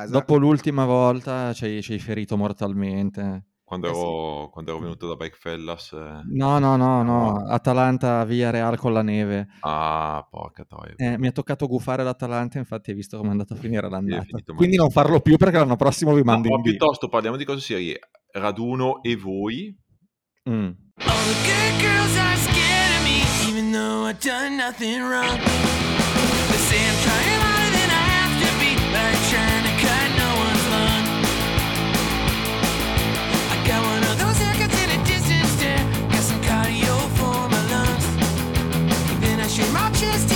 casa. Dopo l'ultima volta ci hai, ferito mortalmente. Quando Eh sì. ero, quando ero venuto da Bike Fellas. eh, No, no, no, no. No. Atalanta via Real con la neve. Ah, porca troia. Eh, mi ha toccato gufare l'Atalanta, infatti hai visto come è andata a finire l'andata. Quindi non farlo più perché l'anno prossimo vi Ma, mando ma in piuttosto parliamo di cose serie. Raduno e voi. Mm. All the good girls are scared of me, even though I've done nothing wrong. I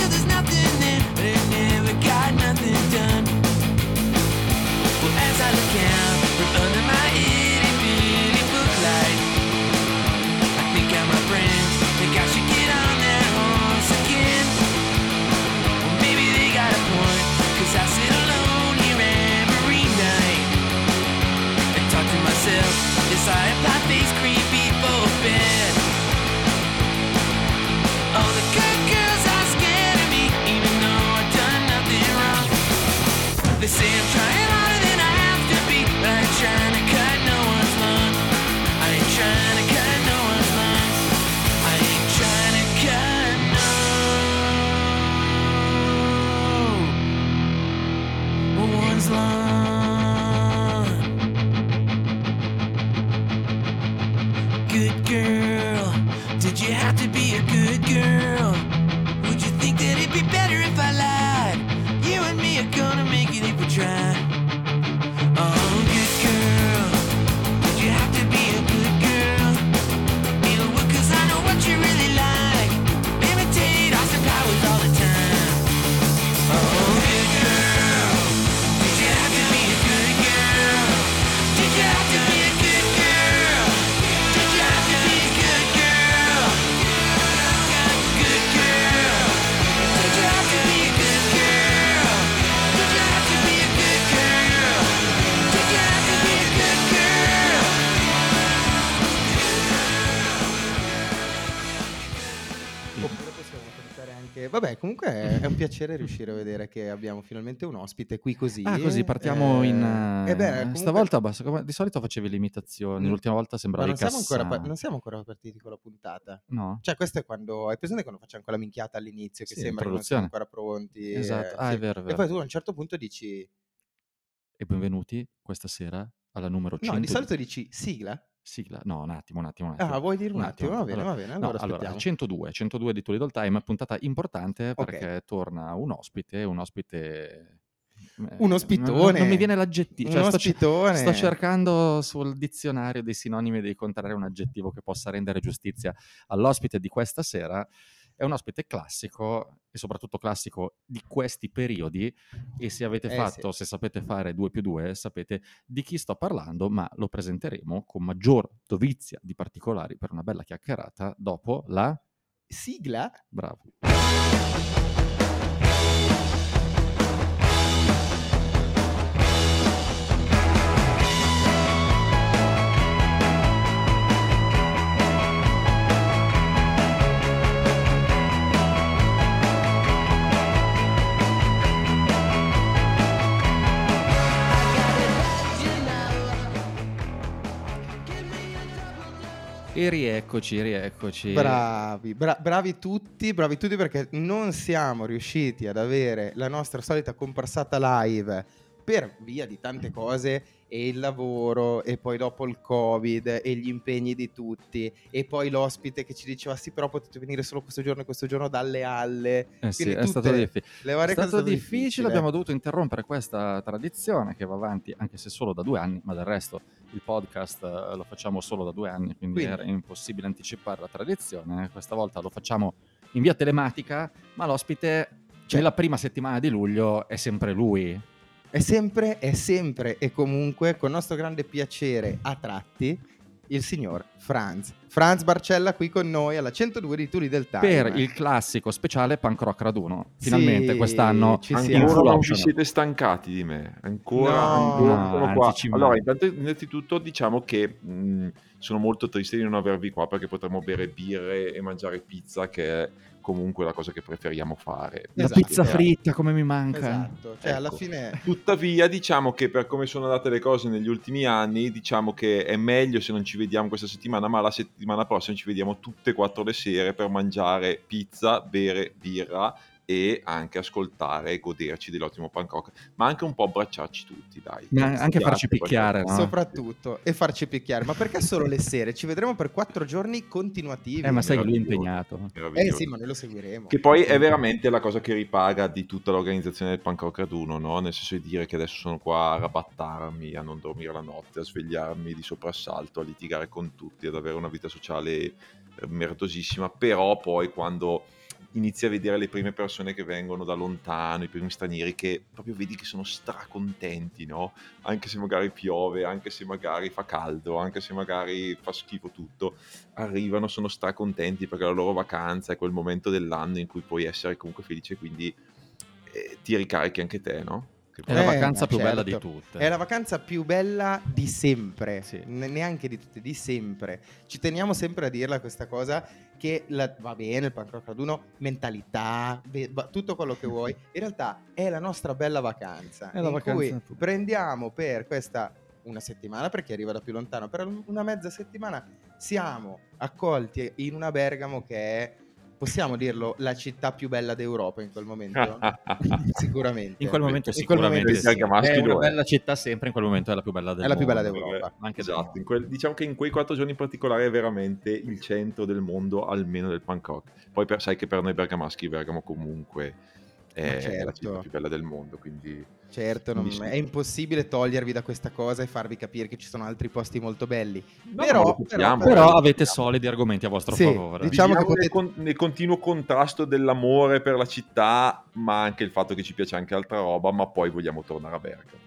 Vabbè, comunque è, è un piacere riuscire a vedere che abbiamo finalmente un ospite qui così. Ah, così partiamo Eh, in... eh beh, eh, comunque- Stavolta basta, di solito facevi le imitazioni, Mm. l'ultima volta Ma sembravi non siamo, ancora, pa- non siamo ancora partiti con la puntata. No? Cioè, questo è quando. Hai presente quando facciamo quella minchiata all'inizio che Sì, sembra che non siamo ancora pronti? Esatto. eh, Ah, sì. è vero, è E vero. poi tu a un certo punto dici. E benvenuti questa sera alla numero 100. No, di solito dici sigla. Sigla. No, un attimo, un attimo, un attimo. Ah, vuoi dire un, attimo? Va bene, Allora, va bene. no, Allora, allora, aspettiamo. 102, 102 di Little Time, puntata importante perché torna un ospite, un ospite... eh, Un ospitone. Non, mi viene l'aggettivo. Un cioè, sto, sto cercando sul dizionario dei sinonimi e dei contrari un aggettivo che possa rendere giustizia all'ospite di questa sera. È un ospite classico e soprattutto classico di questi periodi e se avete Eh, fatto, se sapete fare 2 più 2, sapete di chi sto parlando, ma lo presenteremo con maggior dovizia di particolari per una bella chiacchierata dopo la... Sigla? Bravo. E rieccoci, rieccoci. Bravi, bra- bravi tutti, bravi tutti perché non siamo riusciti ad avere la nostra solita comparsata live per via di tante cose e il lavoro e poi dopo il covid e gli impegni di tutti e poi l'ospite che ci diceva sì però potete venire solo questo giorno e questo giorno dalle alle Eh sì, è stato le È stato difficile, difficile. abbiamo dovuto interrompere questa tradizione che va avanti anche se solo da due anni, ma del resto il podcast eh, lo facciamo solo da due anni, quindi, Quindi. era impossibile anticipare la tradizione. Questa volta lo facciamo in via telematica, ma l'ospite Cioè- nella prima settimana di luglio è sempre lui. È sempre, è sempre e comunque con nostro grande piacere a tratti il signor Franz. Franz Barcella qui con noi alla 102 di Tuli del Time. Per il classico speciale Punk Rock Raduno. Finalmente Sì, quest'anno ci siamo. Ancora non vi siete stancati di me, ancora, No, ancora no, sono qua. Allora, intanto, innanzitutto diciamo che mh, sono molto triste di non avervi qua perché potremmo bere birre e mangiare pizza, che è comunque la cosa che preferiamo fare. La Esatto. pizza fritta come mi manca. Esatto, cioè alla Ecco. fine... Tuttavia, diciamo che per come sono andate le cose negli ultimi anni, diciamo che è meglio se non ci vediamo questa settimana, ma la settimana prossima ci vediamo tutte e quattro le sere per mangiare pizza, bere birra e anche ascoltare e goderci dell'ottimo punk rock, ma anche un po' abbracciarci tutti, dai. Ma anche farci picchiare, no? Soprattutto, e farci picchiare. Ma perché solo le sere? Ci vedremo per quattro giorni continuativi. Eh, ma sai che lui è impegnato. Eh sì, ma noi lo seguiremo. Che poi è veramente la cosa che ripaga di tutta l'organizzazione del punk rock raduno, no? Nel senso di dire che adesso sono qua a rabattarmi, a non dormire la notte, a svegliarmi di soprassalto, a litigare con tutti, ad avere una vita sociale eh, merdosissima, però poi quando inizi a vedere le prime persone che vengono da lontano, i primi stranieri che proprio vedi che sono stracontenti, no? Anche se magari piove, anche se magari fa caldo, anche se magari fa schifo tutto, arrivano, sono stracontenti perché la loro vacanza è quel momento dell'anno in cui puoi essere comunque felice, quindi eh, ti ricarichi anche te, no? È la Eh, vacanza più bella di certo. tutte. È la vacanza più bella di sempre, Sì. Ne- neanche di tutte, di sempre. Ci teniamo sempre a dirla questa cosa che la- va bene il punk rock raduno, mentalità, va- tutto quello che vuoi. In realtà è la nostra bella vacanza È la in vacanza prendiamo per questa una settimana per chi arriva da più lontano, per una mezza settimana siamo accolti in una Bergamo che è possiamo dirlo la città più bella d'Europa in quel momento? Sicuramente. In quel momento In quel sicuramente momento sì. È una bella città sempre, in quel momento è la più bella del È la più bella d'Europa. Anche esatto, in quel- diciamo che in quei quattro giorni in particolare è veramente il centro del mondo, almeno del rock. Poi per- sai che per noi bergamaschi Bergamo comunque è certo. la città più bella del mondo, quindi Certo, non- è impossibile togliervi da questa cosa e farvi capire che ci sono altri posti molto belli. No, però. Però Eh, avete diciamo. solidi argomenti a vostro Sì, favore. Diciamo che Viviamo potete- nel, con- nel continuo contrasto dell'amore per la città, ma anche il fatto che ci piace anche altra roba, ma poi vogliamo tornare a Bergamo,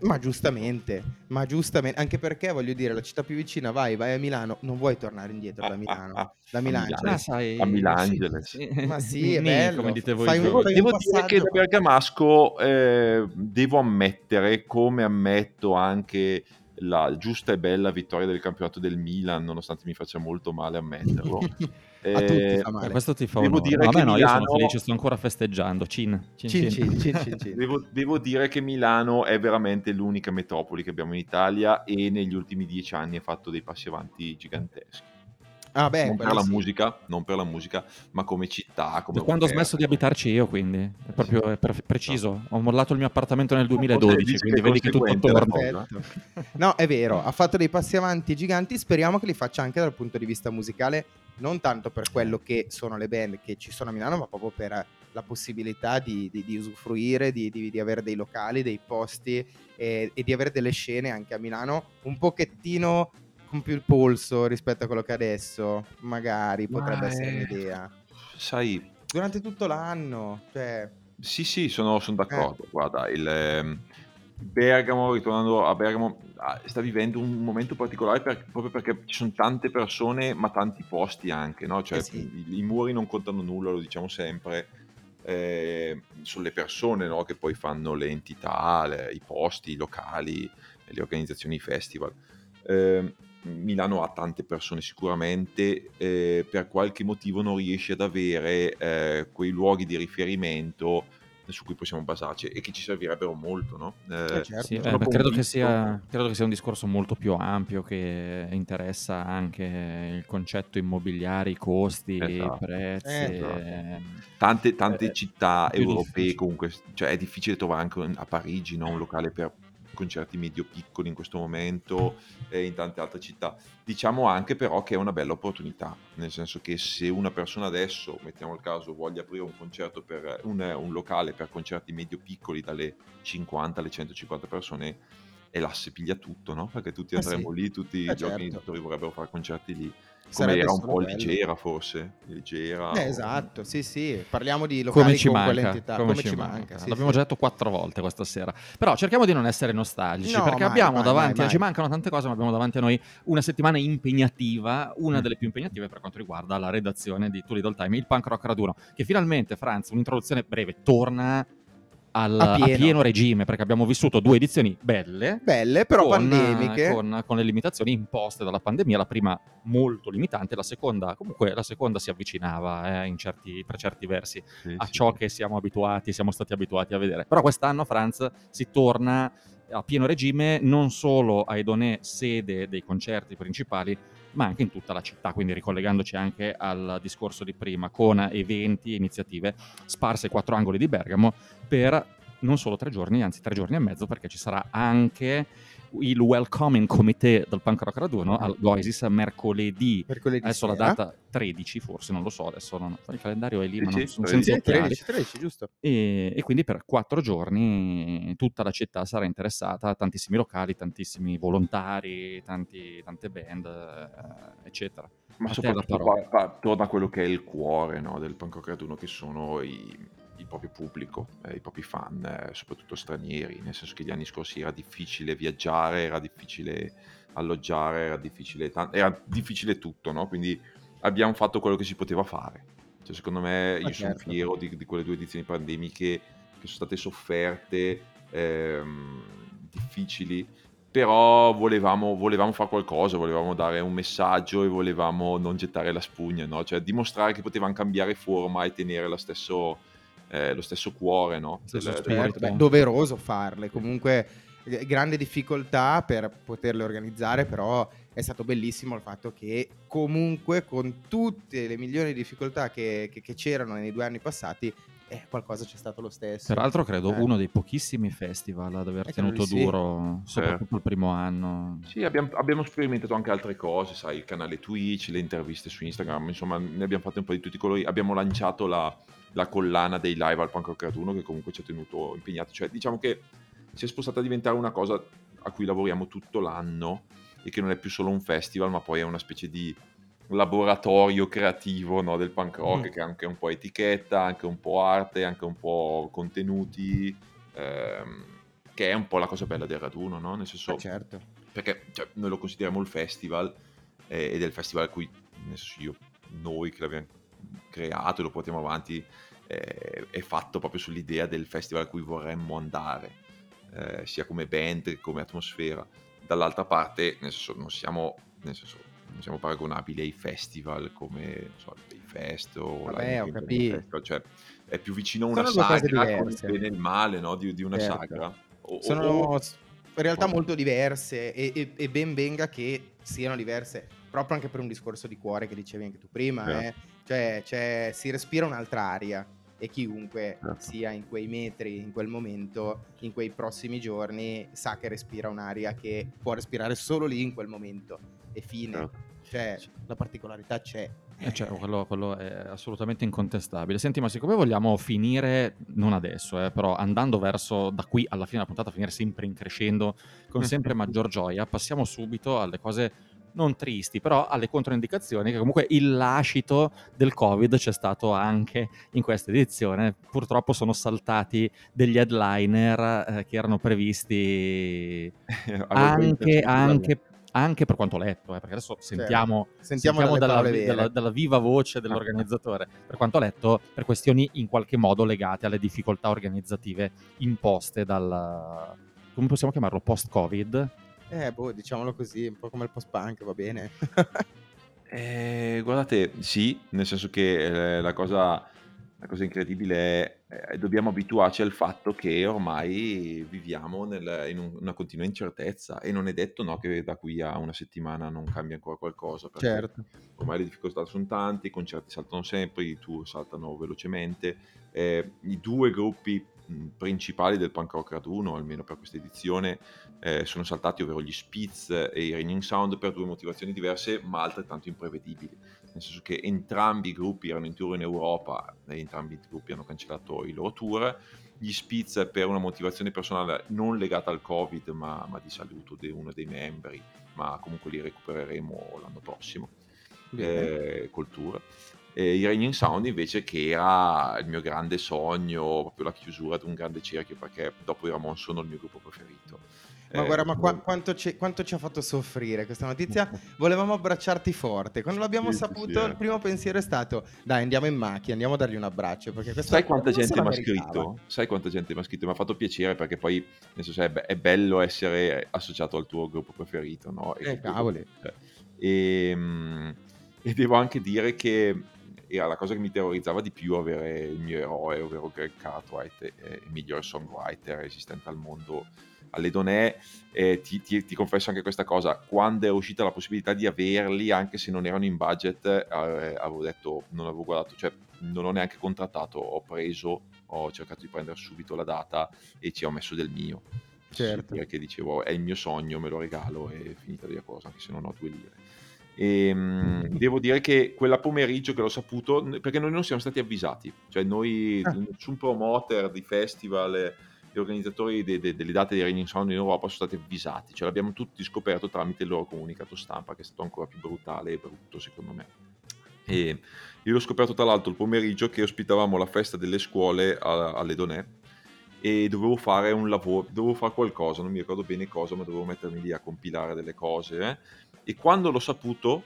Ma giustamente, ma giustamente, anche perché voglio dire, la città più vicina, vai, vai a Milano, non vuoi tornare indietro da Ah, Milano, ah, ah, da a Milano. Milano. Ah, sai, A Milangeles. sì, Ma sì, è bello. come dite voi Fai un- Devo un dire che da. Bergamasco eh, devo ammettere, come ammetto anche la giusta e bella vittoria del campionato del Milan, nonostante mi faccia molto male ammetterlo. a tutti Eh, fa Eh, male. questo ti fa Devo onore. dire Vabbè, che no, io sono Milano- felice, sto ancora festeggiando. Cin, cin, Cin, cin. cin, cin, cin, cin. Devo, devo dire che Milano è veramente l'unica metropoli che abbiamo in Italia e negli ultimi dieci anni ha fatto dei passi avanti giganteschi. Ah beh, non per la sì. musica, non per la musica, ma come città, come Da quando ho smesso di abitarci io, quindi è proprio è per- preciso. Ho mollato il mio appartamento nel Forse 2012, dici quindi vedi che tutto torna. No, è vero, ha fatto dei passi avanti giganti, speriamo che li faccia anche dal punto di vista musicale, non tanto per quello che sono le band che ci sono a Milano, ma proprio per la possibilità di, di- di usufruire, di, di- di avere dei locali, dei posti e, e di avere delle scene anche a Milano un pochettino con più il polso rispetto a quello che adesso magari Ma potrebbe essere è- un'idea. Sai, Durante tutto l'anno, cioè... Sì, sì, sono, sono Eh. d'accordo. Guarda, il ehm, Bergamo, ritornando a Bergamo, ah, sta vivendo un momento particolare per- proprio perché ci sono tante persone, ma tanti posti anche, no? Cioè, Eh sì. i, i muri non contano nulla, lo diciamo sempre. eh, sono le persone no, che poi fanno le entità, le- i posti, i locali, le organizzazioni, i festival. Eh, Milano ha tante persone sicuramente, eh, per qualche motivo non riesce ad avere eh, quei luoghi di riferimento su cui possiamo basarci e che ci servirebbero molto, no? Eh, Eh, certo. Sì, eh, beh, credo, che sia, credo che sia un discorso molto più ampio che interessa anche il concetto immobiliare, i costi, i Esatto. prezzi. Eh, eh, tante, tante Eh, città europee difficile. comunque, cioè è difficile trovare anche a Parigi no? un locale per concerti medio-piccoli in questo momento e in tante altre città. Diciamo anche però che è una bella opportunità, nel senso che se una persona adesso, mettiamo il caso, voglia aprire un concerto per un, un locale per concerti medio-piccoli dalle 50 alle 150 persone, è l'asse piglia tutto, no? Perché tutti Eh andremo sì. lì, tutti Eh, gli certo. vorrebbero fare concerti lì. Come Sarebbe era un po' bello. leggera forse, leggera. Eh, esatto, sì, sì, parliamo di locali come ci con manca, quell'entità, come ci manca. sì, L'abbiamo sì. già detto quattro volte questa sera. Però cerchiamo di non essere nostalgici, No, perché mai, abbiamo mai, davanti, mai, ci mancano tante cose, ma abbiamo davanti a noi una settimana impegnativa, una Mm. delle più impegnative per quanto riguarda la redazione di Too Little Time, il punk rock raduno, che finalmente, Franz, un'introduzione breve, torna al- A a, pieno. pieno. regime, perché abbiamo vissuto due edizioni belle, Belle, però con, pandemiche. con- con le limitazioni imposte dalla pandemia, la prima molto limitante, la seconda comunque la seconda si avvicinava eh, in certi- per certi versi Sì, a sì. ciò che siamo abituati, siamo stati abituati a vedere. Però quest'anno, Franz, si torna a pieno regime non solo a Edonè, sede dei concerti principali, ma anche in tutta la città, quindi ricollegandoci anche al discorso di prima, con eventi e iniziative sparse ai quattro angoli di Bergamo per non solo tre giorni, anzi tre giorni e mezzo, perché ci sarà anche il Welcoming Committee del Punk Rock Raduno al Goisis mercoledì Mercoledì Adesso la sera. data 13 forse, non lo so, adesso non- il calendario è lì, ma Sì, non sono 13. senza Sì, occhiali. 13, 13, giusto. E, e quindi per quattro giorni tutta la città sarà interessata, tantissimi locali, tantissimi volontari, tanti- tante band, eh, eccetera. Ma A la soprattutto pa- pa- torna a quello che è il cuore no, del punk rock raduno, che sono i- proprio pubblico, eh, i propri fan, eh, soprattutto stranieri, nel senso che gli anni scorsi era difficile viaggiare, era difficile alloggiare, era difficile, tan- era difficile tutto, no? quindi abbiamo fatto quello che si poteva fare. Cioè, secondo me Ma io sono certo. fiero di, di quelle due edizioni pandemiche che sono state sofferte, ehm, difficili, però volevamo, volevamo fare qualcosa, volevamo dare un messaggio e volevamo non gettare la spugna, no? cioè dimostrare che potevano cambiare forma e tenere lo stesso, eh, lo stesso cuore no? Lo stesso del-. Certo, beh, doveroso farle. Comunque, eh, grande difficoltà per poterle organizzare, però è stato bellissimo il fatto che comunque con tutte le milioni di difficoltà che, che- che c'erano nei due anni passati, eh, qualcosa c'è stato lo stesso. Peraltro credo Eh. uno dei pochissimi festival ad aver Eh, tenuto sì. duro, soprattutto il primo anno. Sì, abbiamo, abbiamo sperimentato anche altre cose, sai, il canale Twitch, le interviste su Instagram, insomma, ne abbiamo fatte un po' di tutti i colori. Abbiamo lanciato la, la collana dei live al Punk Rock Raduno, che comunque ci ha tenuto impegnati. Cioè, diciamo che si è spostata a diventare una cosa a cui lavoriamo tutto l'anno e che non è più solo un festival, ma poi è una specie di laboratorio creativo no, del punk rock, Mm. che è anche un po' etichetta, anche un po' arte, anche un po' contenuti. ehm, che è un po' la cosa bella del raduno, no? Nel senso, Ah, certo. perché cioè, noi lo consideriamo il festival eh, ed è il festival a cui senso, io, noi che l'abbiamo creato e lo portiamo avanti eh, è fatto proprio sull'idea del festival a cui vorremmo andare eh, sia come band che come atmosfera dall'altra parte nel senso non siamo nel senso siamo paragonabili ai festival come so, il Fest o Vabbè, la. Festival, cioè è più vicino a una Sono sagra con il bene e il male no? di, di una Certo. sagra O- Sono o- in realtà molto diverse e, e- e ben venga che siano diverse, proprio anche per un discorso di cuore che dicevi anche tu prima, Certo. eh. cioè, c'è- si respira un'altra aria e chiunque Certo. sia in quei metri, in quel momento, in quei prossimi giorni, sa che respira un'aria che può respirare solo lì in quel momento e fine. Certo. Cioè, la particolarità c'è. Eh, cioè, quello, quello è assolutamente incontestabile. Senti, ma siccome vogliamo finire, non adesso, eh, però andando verso da qui alla fine della puntata, finire sempre in crescendo, con sempre maggior gioia, passiamo subito alle cose non tristi, però alle controindicazioni, che comunque il lascito del Covid c'è stato anche in questa edizione. Purtroppo sono saltati degli headliner eh, che erano previsti anche, anche, anche per quanto ho letto, eh, perché adesso sentiamo, Sentiamo, sentiamo dalle dalla, dalla- dalla viva voce dell'organizzatore, per quanto ho letto, per questioni in qualche modo legate alle difficoltà organizzative imposte dal, come possiamo chiamarlo, post-Covid. Eh, boh, diciamolo così, un po' come il post-punk, va bene. Eh, guardate, sì, nel senso che eh, la cosa, la cosa incredibile è eh, dobbiamo abituarci al fatto che ormai viviamo nel- in un- una continua incertezza e non è detto no, che da qui a una settimana non cambia ancora qualcosa, certo. ormai le difficoltà sono tante, i concerti saltano sempre, i tour saltano velocemente. Eh, I due gruppi principali del punk rock raduno, almeno per questa edizione, eh, sono saltati, ovvero gli Spitz e i Raining Sound, per due motivazioni diverse, ma altrettanto imprevedibili. Nel senso che entrambi i gruppi erano in tour in Europa e entrambi i gruppi hanno cancellato i loro tour. Gli Spitz per una motivazione personale non legata al Covid, ma, ma di saluto di uno dei membri, ma comunque li recupereremo l'anno prossimo eh, col tour. E i Raining Sound invece che era il mio grande sogno, proprio la chiusura di un grande cerchio, perché dopo i Ramon sono il mio gruppo preferito. Ma guarda, ma qua- poi- quanto, ci, quanto ci ha fatto soffrire questa notizia? Volevamo abbracciarti forte. Quando l'abbiamo Sì, saputo, sì, il primo pensiero è stato: dai, andiamo in macchina, andiamo a dargli un abbraccio. Sai quanta gente mi ha scritto? Sai quanta gente mi ha scritto? Mi ha fatto piacere perché poi nel senso, è, be- è bello essere associato al tuo gruppo preferito, no? E Eh, cavoli. cioè, e, mm, e devo anche dire che era la cosa che mi terrorizzava di più avere il mio eroe, ovvero Greg Cartwright, eh, il migliore songwriter esistente al mondo alle donne. Eh, ti, ti- ti confesso anche questa cosa, quando è uscita la possibilità di averli, anche se non erano in budget, eh, avevo detto, non avevo guardato, cioè non ho neanche contrattato, ho preso, ho cercato di prendere subito la data e ci ho messo del mio. Certo. Perché dicevo, è il mio sogno, me lo regalo e finita di cosa, anche se non ho due lire. E, mm, devo dire che quella pomeriggio che l'ho saputo, perché noi non siamo stati avvisati, cioè noi, Ah. nessun promoter di festival, gli organizzatori de- de- delle date di Raining Sound in Europa sono stati avvisati, cioè l'abbiamo tutti scoperto tramite il loro comunicato stampa, che è stato ancora più brutale e brutto secondo me. E io l'ho scoperto tra l'altro il pomeriggio che ospitavamo la festa delle scuole a- alle Donè e dovevo fare un lavoro, dovevo fare qualcosa, non mi ricordo bene cosa, ma dovevo mettermi lì a compilare delle cose. eh. E quando l'ho saputo,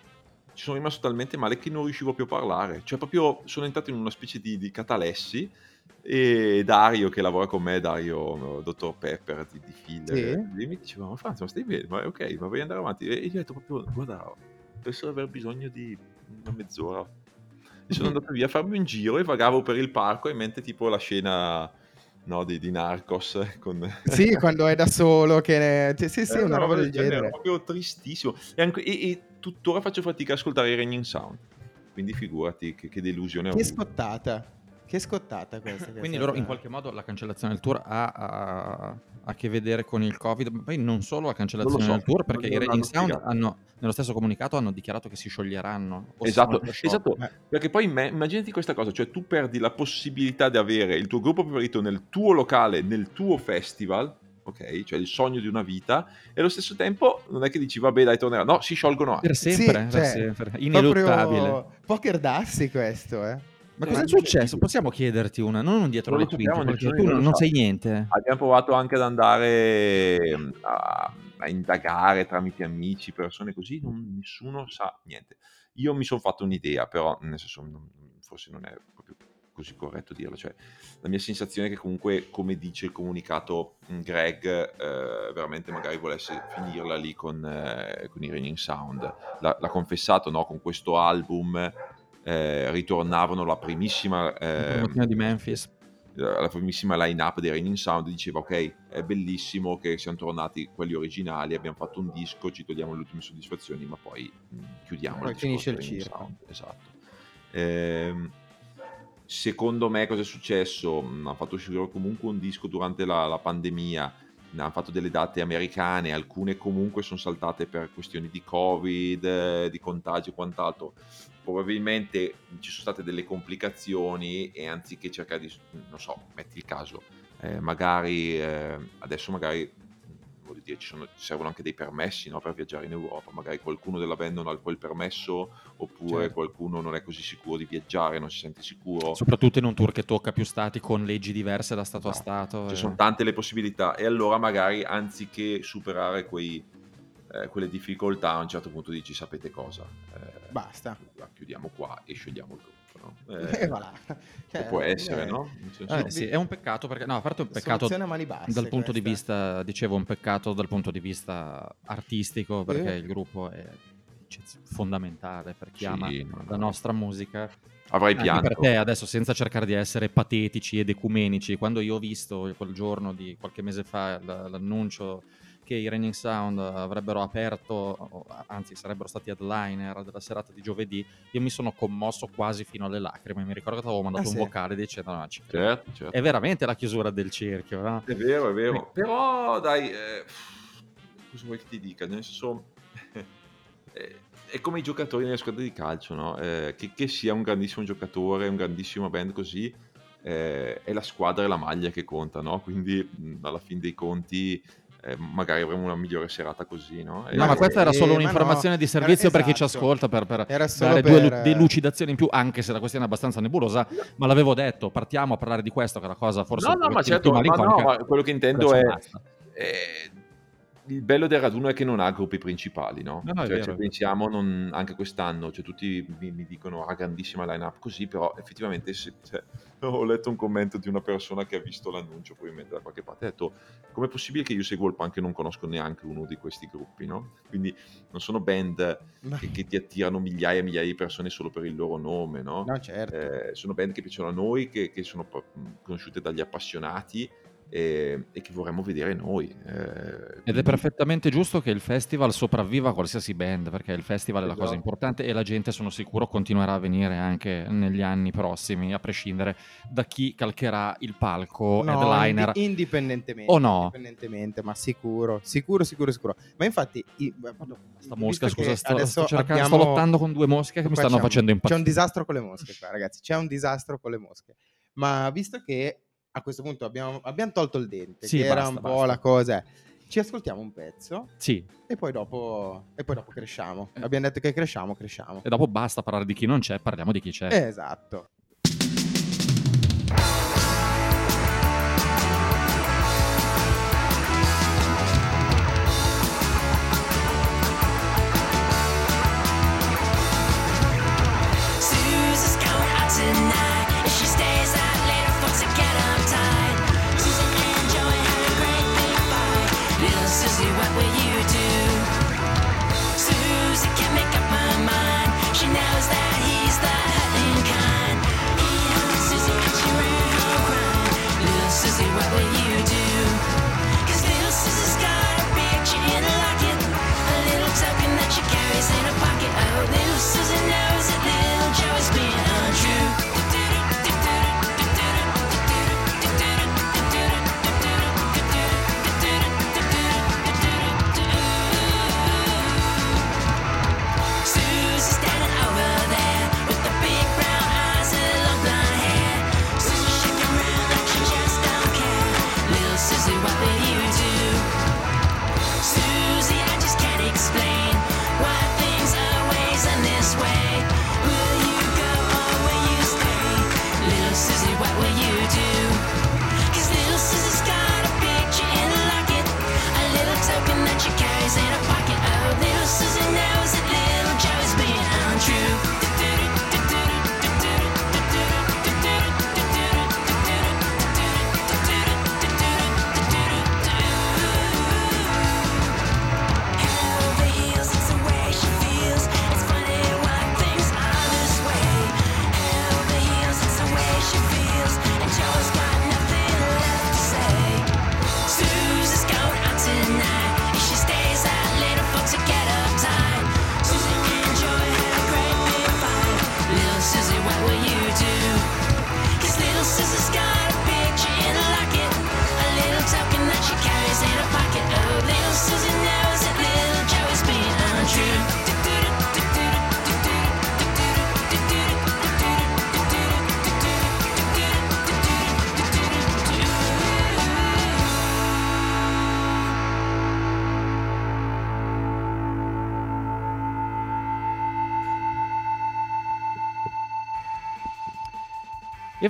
ci sono rimasto talmente male che non riuscivo più a parlare. Cioè, proprio sono entrato in una specie di, di catalessi. E Dario, che lavora con me, Dario, dottor Pepper di, di Filler, Sì. e mi diceva: Ma Franz, ma stai bene? Ma ok, ma vuoi andare avanti? E io gli ho detto proprio: Guarda, penso di aver bisogno di una mezz'ora. E sono andato via a farmi un giro e vagavo per il parco in mente tipo la scena no, di, di Narcos con... Sì, quando è da solo, che ne- sì, sì, Eh, una roba del genere, genere. proprio tristissimo. E, anche- e- e tuttora faccio fatica a ascoltare i Raining Sound. Quindi figurati che, che delusione ho Che scottata. Che scottata questa. Quindi questa- loro in qualche modo la cancellazione del tour ha a, a che vedere con il Covid, ma poi non solo la cancellazione so, del tour, perché i hanno Sound hanno, nello stesso comunicato hanno dichiarato che si scioglieranno. Esatto, esatto, perché poi me- immaginati questa cosa, cioè tu perdi la possibilità di avere il tuo gruppo preferito nel tuo locale, nel tuo festival, ok? Cioè il sogno di una vita, e allo stesso tempo non è che dici vabbè dai tornerà, no, si sciolgono anche. Per sempre, Sì, per cioè, sempre, ineluttabile. Poker dassi questo, eh. Ma Eh, cosa è successo? Possiamo chiederti una, non un dietro Non le quinte, perché tu non, non sai sa. niente. Abbiamo provato anche ad andare mm, a, a indagare tramite amici, persone così, non- nessuno sa niente. Io mi sono fatto un'idea, però nel senso, non- forse non è proprio così corretto dirlo. Cioè, la mia sensazione è che comunque, come dice il comunicato mm, Greg, eh, veramente magari volesse finirla lì con, eh, con i Raining Sound. L'ha, l'ha confessato, no? Con questo album eh, ritornavano la primissima... Eh, di Memphis. la primissima line-up dei Raining Sound diceva ok, è bellissimo che siano tornati quelli originali, abbiamo fatto un disco, ci togliamo le ultime soddisfazioni, ma poi mh, chiudiamo Poi il finisce il circo. Sound. Esatto. Ehm, secondo me cosa è successo? Mh, Hanno fatto uscire comunque un disco durante la, la pandemia, hanno fatto delle date americane, alcune comunque sono saltate per questioni di covid, eh, di contagio e quant'altro. Probabilmente ci sono state delle complicazioni e anziché cercare di, non so, metti il caso, eh, magari eh, adesso magari voglio dire, ci, sono, ci servono anche dei permessi no, per viaggiare in Europa, magari qualcuno della band non ha quel permesso oppure Certo. qualcuno non è così sicuro di viaggiare, non si sente sicuro. Soprattutto in un tour che tocca più stati con leggi diverse da stato a No, stato. Ci eh. sono tante le possibilità e allora magari anziché superare quei, eh, quelle difficoltà a un certo punto dici sapete cosa, Eh, Basta. chiudiamo qua e scegliamo il gruppo. No? E Eh, voilà. Cioè, può essere, eh, no? Senso- Eh, sì, è un peccato perché, no, a parte un peccato basse dal punto di questa. vista, dicevo, un peccato dal punto di vista artistico perché il gruppo è fondamentale per chi Sì, ama no, la no. nostra musica. Avrai Anche pianto. per te adesso senza cercare di essere patetici ed ecumenici, quando io ho visto quel giorno di qualche mese fa l'annuncio che i Raining Sound avrebbero aperto, anzi sarebbero stati headliner della serata di giovedì, io mi sono commosso quasi fino alle lacrime. Mi ricordo che avevo mandato Ah, un sì? vocale dicendo no. Certo, certo. È veramente la chiusura del cerchio, no? È vero, è vero. Però dai, eh, cosa vuoi che ti dica? Nel senso, eh, è come i giocatori nelle squadre di calcio, no? Eh, che, che sia un grandissimo giocatore, un grandissimo band così, eh, è la squadra e la maglia che conta, no? Quindi mh, alla fin dei conti eh, magari avremo una migliore serata così, no? E- No, ma questa era eh, solo ma un'informazione no, di servizio era- per chi ci esatto. ascolta, per, per dare due per- lu- delucidazioni in più, anche se la questione è abbastanza nebulosa, ma l'avevo detto, partiamo a parlare di questo, che è la cosa forse No, no, ma certo, più ma no, ma quello che intendo adesso è... il bello del raduno è che non ha gruppi principali, no? No, no, Cioè, vero. pensiamo non- anche quest'anno, cioè, tutti mi, mi dicono ah, grandissima line-up così, però effettivamente se- cioè, ho letto un commento di una persona che ha visto l'annuncio probabilmente da qualche parte, ha detto com'è possibile che io seguo il punk e non conosco neanche uno di questi gruppi, no? Quindi non sono band Ma- che, che ti attirano migliaia e migliaia di persone solo per il loro nome, no? No, certo. Eh, sono band che piacciono a noi, che, che sono pa- conosciute dagli appassionati e, e che vorremmo vedere noi. eh, Ed è perfettamente giusto che il festival sopravviva a qualsiasi band, perché il festival è la cosa Esatto. importante e la gente, sono sicuro, continuerà a venire anche negli anni prossimi, a prescindere da chi calcherà il palco No, headliner. indi- indipendentemente. O no? Indipendentemente, ma sicuro, sicuro, sicuro, sicuro. Ma infatti... i- Sta visto mosca, scusa, sto, sto cercando- abbiamo- sto lottando con due mosche che mi stanno facendo C'è un impazzire. disastro con le mosche qua, ragazzi. C'è un disastro con le mosche. Ma visto che a questo punto abbiamo, abbiamo tolto il dente, Sì, che era basta, un po' basta. la cosa, ci ascoltiamo un pezzo Sì, e poi dopo, e poi dopo cresciamo. Eh. Abbiamo detto che cresciamo, cresciamo. e dopo basta parlare di chi non c'è, parliamo di chi c'è. Esatto.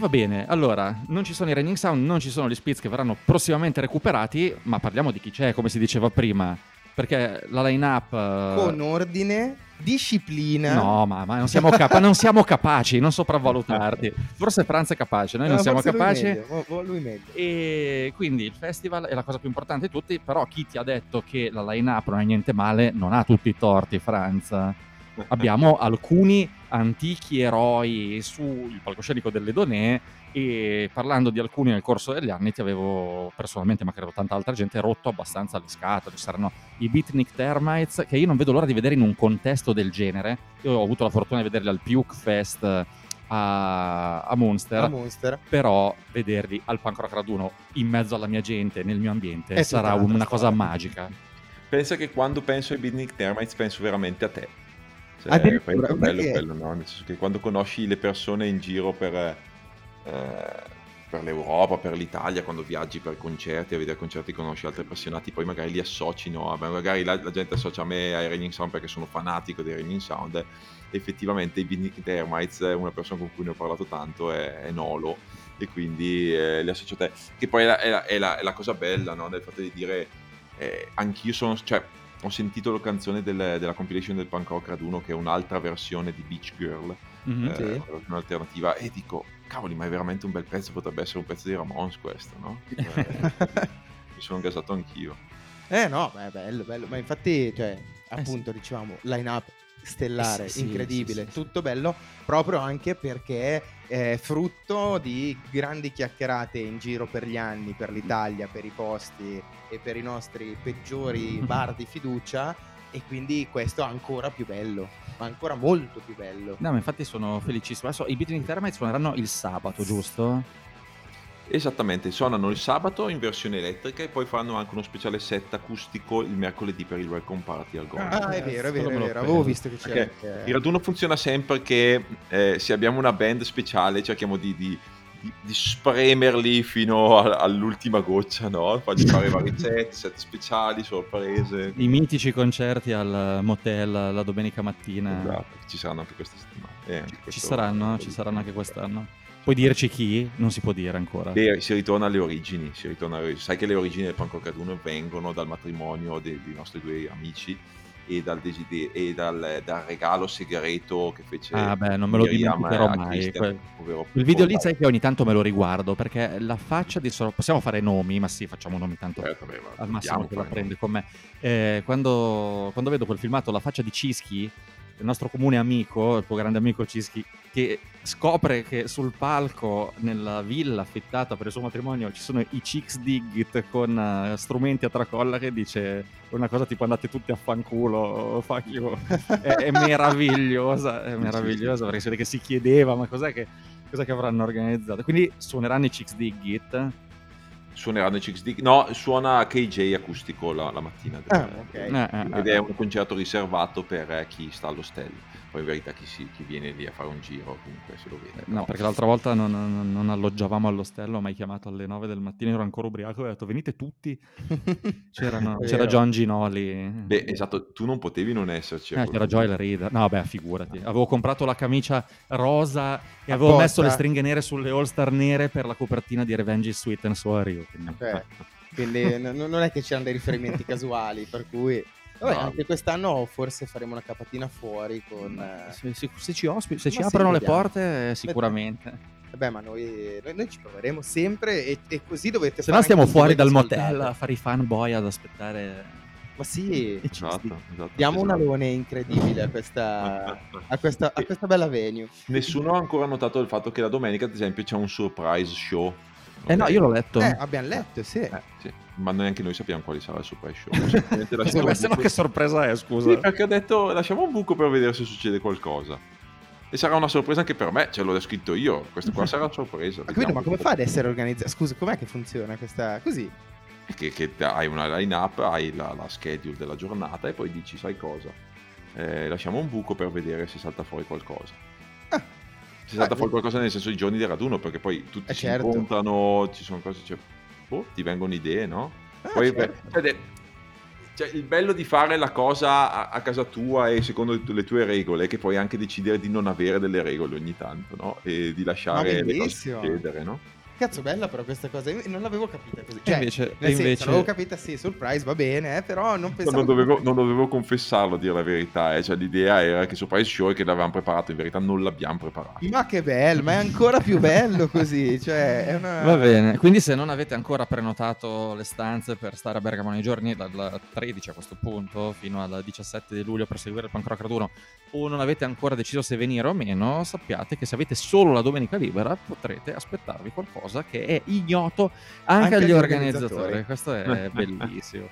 Va bene, allora, non ci sono i Raining Sound, non ci sono gli Spitz che verranno prossimamente recuperati, ma parliamo di chi c'è, come si diceva prima. Perché la line-up... eh, Con ordine, disciplina. No, ma, ma non, siamo capa- non siamo capaci, non sopravvalutarti. Forse Franz è capace, noi non No, siamo forse lui capaci. meglio, lui meglio. E quindi il festival è la cosa più importante di tutti, però chi ti ha detto che la line-up non è niente male non ha tutti i torti, Franz. Abbiamo alcuni antichi eroi sul palcoscenico delle Donè e parlando di alcuni nel corso degli anni ti avevo personalmente, ma credo tanta altra gente, rotto abbastanza le scatole. Ci saranno i Beatnik Termites che io non vedo l'ora di vedere in un contesto del genere. Io ho avuto la fortuna di vederli al Puke Fest a, a Munster La Monster. però vederli al punk rock raduno in mezzo alla mia gente, nel mio ambiente, È sarà tutta una cosa magica. Pensa che quando penso ai Beatnik Termites penso veramente a te. Cioè, Addirittura, penso- bello perché? quello, no? Nel senso che quando conosci le persone in giro per, eh, per l'Europa, per l'Italia, quando viaggi per concerti, a vedere concerti conosci altri appassionati, poi magari li associ, no? Magari la, la gente associa a me ai Raining Sound perché sono fanatico dei Raining Sound. Effettivamente i Beatnik Termites, una persona con cui ne ho parlato tanto è, è Nolo e quindi eh, li associo a te. Che poi è la, è la- è la- è la cosa bella, no? Del fatto di dire eh, anch'io sono, cioè, ho sentito la canzone del- della compilation del punk rock raduno che è un'altra versione di Beach Girl, Mhm. eh, Sì. un'alternativa, e dico, cavoli, ma è veramente un bel pezzo, potrebbe essere un pezzo di Ramones questo, no? Eh, mi sono gasato anch'io. Eh no, beh, bello, bello. Ma infatti, cioè, appunto, dicevamo, line-up stellare, sì, sì, incredibile, sì, tutto bello, proprio anche perché è frutto di grandi chiacchierate in giro per gli anni, per l'Italia, per i posti e per i nostri peggiori bar di fiducia e quindi questo è ancora più bello, ma ancora molto più bello. No, ma infatti sono felicissimo. Adesso i Beating Termite suoneranno il sabato, giusto? Esattamente, suonano il sabato in versione elettrica e poi faranno anche uno speciale set acustico il mercoledì per il welcome party al Gomito. Ah, è vero, è vero, Quello è vero. Avevo visto che c'era anche- il raduno funziona sempre che eh, se abbiamo una band speciale cerchiamo di, di- di- di spremerli fino a- all'ultima goccia, no? Fargli fare vari set, set speciali, sorprese. I mitici concerti al motel la domenica mattina. Esatto, ci saranno anche questa settimana. Eh, anche Ci saranno, ci saranno anche quest'anno. Puoi dirci chi? Non si può dire ancora. Beh, si ritorna alle origini, si ritorna alle. Sai che le origini del punk rock raduno vengono dal matrimonio dei, dei nostri due amici e dal, desider- e dal, dal regalo segreto che fece Ah, beh, non me lo Miriam dimenticherò mai. Quel- Quel video lì sai che ogni tanto me lo riguardo perché la faccia di Sor- possiamo fare nomi, ma sì, facciamo nomi tanto Certo, beh, al massimo che la prende con me. Eh, quando, quando vedo quel filmato, la faccia di Cischi, il nostro comune amico, il tuo grande amico Cischi, che scopre che sul palco nella villa affittata per il suo matrimonio ci sono i Chicks Diggit con eh, strumenti a tracolla che dice una cosa tipo andate tutti a fanculo, fuck you. è, è meravigliosa, è meravigliosa perché si vede che si chiedeva ma cos'è che, cos'è che avranno organizzato. Quindi suoneranno i Chicks Diggit. Suoneranno i Chicks Dick. No, suona KJ acustico la, la mattina. Ah, ok. Eh, eh, Ed eh. è un concerto riservato per eh, chi sta all'ostello. Poi in verità chi, si- chi viene lì a fare un giro comunque se lo vede. No, però- perché l'altra volta non, non- non alloggiavamo all'ostello, ho mai chiamato alle 9 del mattino, ero ancora ubriaco e ho detto venite tutti. C'era. John Ginoli. Beh, esatto, tu non potevi non esserci. Eh, c'era. Joel Reader. No, beh, figurati. Avevo comprato la camicia rosa e avevo Apposta. messo le stringhe nere sulle All-Star nere per la copertina di Revenge Sweet and So Are You. quindi- Eh, quindi non è che c'erano dei riferimenti casuali, per cui... Vabbè, No. anche quest'anno forse faremo una capatina fuori con... eh, Se, se- se ci, ospi- se ci aprono le vediamo. porte, eh, sicuramente. Vabbè, ma noi, noi, noi ci proveremo sempre e, e così dovete Se no stiamo fuori dal motel a fare i fanboy ad aspettare Ma sì, Esatto, esatto. diamo un esatto. alone incredibile a questa, a questa, a questa bella venue. Nessuno ha ancora notato il fatto che la domenica, ad esempio, c'è un surprise show. Eh no, io l'ho letto. Eh, abbiamo letto, sì. Eh, sì, ma neanche noi sappiamo quali sarà il surprise show. Un se no che sorpresa è, scusa. Sì, perché ho detto lasciamo un buco per vedere se succede qualcosa. E sarà una sorpresa anche per me, ce l'ho scritto io. Questa qua sarà una sorpresa. Ma, capito, ma come fa ad essere organizzato? Scusa, com'è che funziona questa... Così? Che, che hai una line up, hai la, la schedule della giornata e poi dici, sai cosa? Eh, lasciamo un buco per vedere se salta fuori qualcosa. Ah. Se salta Ah, fuori qualcosa nel senso i giorni del raduno, perché poi tutti Eh, si certo. incontrano, ci sono cose, cioè, boh, ti vengono idee, no? Ah, Poi, certo. beh, cioè, cioè, il bello di fare la cosa a, a casa tua e secondo le tue- le tue regole è che puoi anche decidere di non avere delle regole ogni tanto, no? E di lasciare le cose succedere, no? Cazzo, bella però questa cosa. Io non l'avevo capita così. Cioè, invece, nel senso, invece- l'avevo capita, sì, surprise, va bene, eh, però non pensavo... Non dovevo, non dovevo confessarlo, a dire la verità. eh. Cioè, l'idea era che surprise show e che l'avevamo preparato, in verità non l'abbiamo preparato. Ma che bello, ma è ancora più bello così. Cioè, è una... Va bene, quindi se non avete ancora prenotato le stanze per stare a Bergamo nei giorni dal 13 a questo punto fino al 17 di luglio per seguire il Punk Rock Raduno o non avete ancora deciso se venire o meno, sappiate che se avete solo la domenica libera potrete aspettarvi qualcosa che è ignoto anche, Anche agli organizzatori. organizzatori. Questo è bellissimo.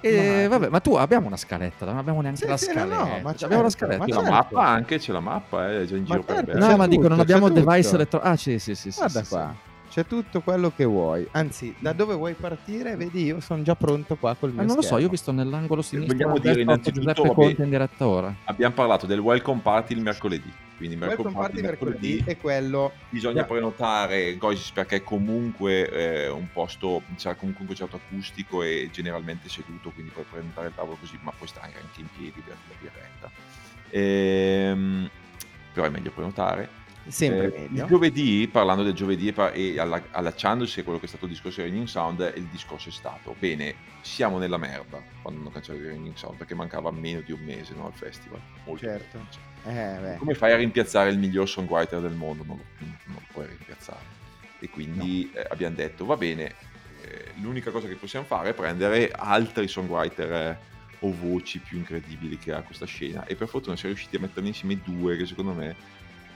E Ma- vabbè, ma tu abbiamo una scaletta, non abbiamo neanche Sì, la sì, no, no, scaletta. ma abbiamo la certo, scaletta. ma C'è la certo. mappa anche, c'è la mappa, eh, è già in Ma giro per certo, Bergamo. No, C'è ma dico, non tutto, abbiamo device tutto. elettronico. Ah, sì, sì, sì. sì, Guarda sì, qua, sì. c'è tutto quello che vuoi. Anzi, da dove vuoi partire? Vedi, io sono già pronto qua col mio Ah, non lo so, io ho visto nell'angolo sinistro Vogliamo dire innanzitutto, Giuseppe Conte in diretta ora. Abbiamo parlato del welcome party il mercoledì. Quindi party party mercoledì e quello bisogna Yeah. prenotare Goisis perché comunque è un posto c'è comunque un concerto acustico e generalmente seduto quindi puoi prenotare il tavolo così ma puoi stare anche in piedi per la diretta Ehm, però è meglio prenotare Sempre Eh, meglio. il giovedì, parlando del giovedì e, alla- allacciandosi a quello che è stato il discorso di Raining Sound, il discorso è stato, bene, siamo nella merda quando hanno cancellato il Raining Sound, perché mancava meno di un mese no, al festival. Molto Certo. meno. Eh. Come fai a rimpiazzare il miglior songwriter del mondo? Non lo, non lo puoi rimpiazzare. E quindi eh, abbiamo detto, va bene, eh, l'unica cosa che possiamo fare è prendere altri songwriter eh, o voci più incredibili che ha questa scena. E per fortuna siamo riusciti a metterne insieme due che secondo me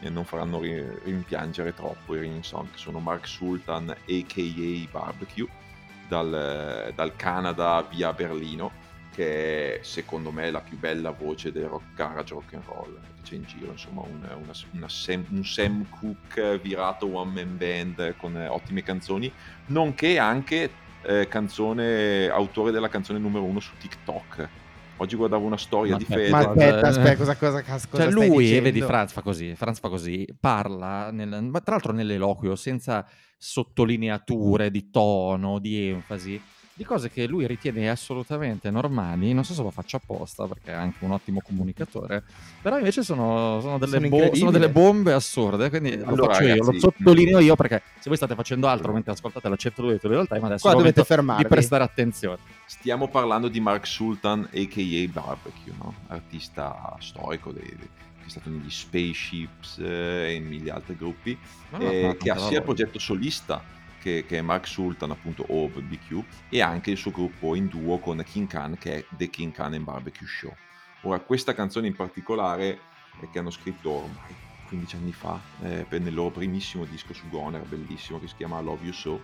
eh, non faranno ri- rimpiangere troppo i Ringing Sound, che sono Mark Sultan, a.k.a. Barbecue, dal, dal Canada via Berlino, che è secondo me la più bella voce del rock garage rock and roll che c'è in giro, insomma un, una- una Sam, un Sam Cooke virato one man band con eh, ottime canzoni, nonché anche eh, canzone, autore della canzone numero uno su TikTok. Oggi guardavo una storia Ma di Fede. Ma aspetta, aspetta, cosa, cosa, cosa Cioè stai lui, dicendo? vedi, Franz fa così, Franz fa così, parla, nel- ma tra l'altro nell'eloquio, senza sottolineature di tono, di enfasi, di cose che lui ritiene assolutamente normali, non so se lo faccia apposta, perché è anche un ottimo comunicatore, però invece sono, sono delle, Sono bo- sono delle bombe assurde, quindi lo Allora, faccio io, lo ragazzi, sottolineo io, perché se voi state facendo altro mentre ascoltate la 102 di Real Time, adesso Qua dovete fermarvi. di prestare attenzione. Stiamo parlando di Mark Sultan, a.k.a. Barbecue, no? artista storico dei- dei- che è stato negli Spaceships eh, e in mille altri gruppi, No, no, eh, ma che ha sia il progetto solista che, che è Mark Sultan, appunto, o BQ, e anche il suo gruppo in duo con King Khan, che è The King Khan and Barbecue Show. Ora, questa canzone in particolare, eh, che hanno scritto ormai 15 anni fa, eh, per- nel loro primissimo disco su Goner, bellissimo, che si chiama Love You So,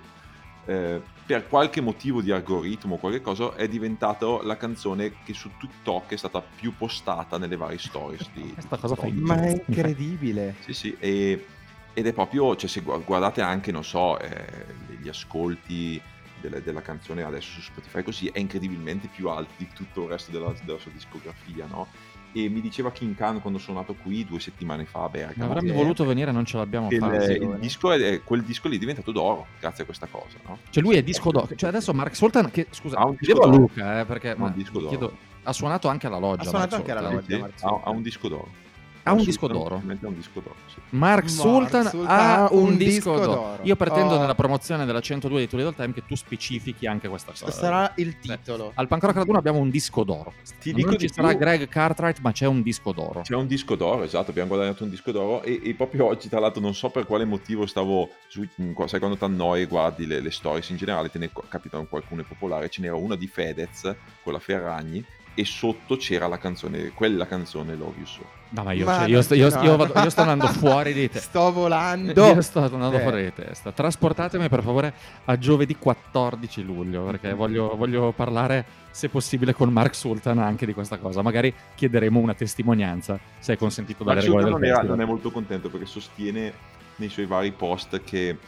eh, per qualche motivo di algoritmo o qualche cosa è diventata la canzone che su TikTok è stata più postata nelle varie stories di, Questa cosa fa Ma è incredibile. Sì, sì, e- ed è proprio, cioè se gu- guardate anche, non so, eh, gli ascolti delle- della canzone adesso su Spotify così, è incredibilmente più alto di tutto il resto della, della sua discografia, no? E mi diceva King Khan quando sono nato qui due settimane fa a Bergamo, Avrebbe Sì. voluto venire, non ce l'abbiamo fatta. quel disco lì è diventato d'oro grazie a questa cosa, no? Cioè lui è disco d'oro. Cioè adesso Mark Sultan, che scusa, Ha un disco a d'oro. Luca, eh, perché Ha un ma disco d'oro. chiedo- ha suonato anche alla loggia. Ha suonato Mark anche alla loggia. Sì, ha, ha un disco d'oro. Ha un disco Sultan d'oro. un disco d'oro, sì. Mark Mark Sultan Sultan ha un un disco disco d'oro. d'oro. Io pretendo Oh. nella promozione della 102 di Toledo Time che tu specifichi anche questa cosa. Sarà il titolo. Al Punk Rock Raduno abbiamo un disco d'oro. Ti non dico ci di sarà più. Greg Cartwright, ma c'è un disco d'oro. C'è un disco d'oro, esatto, abbiamo guadagnato un disco d'oro e, e proprio oggi, tra l'altro, non so per quale motivo stavo su, sai quando ti annoi e guardi le, le stories in generale, te ne capitano qualcune popolari, ce n'era una di Fedez, quella Ferragni, e sotto c'era la canzone, quella canzone Love You So. No, ma io, Ma cioè, io sto, io- no. io vado- io sto andando fuori di te. Sto volando. Io sto andando Eh. fuori di testa. Trasportatemi per favore a giovedì 14 luglio perché voglio, voglio parlare, se possibile, con Mark Sultan anche di questa cosa. Magari chiederemo una testimonianza se è consentito dalle Ma regole del non, era- non è molto contento perché sostiene nei suoi vari post che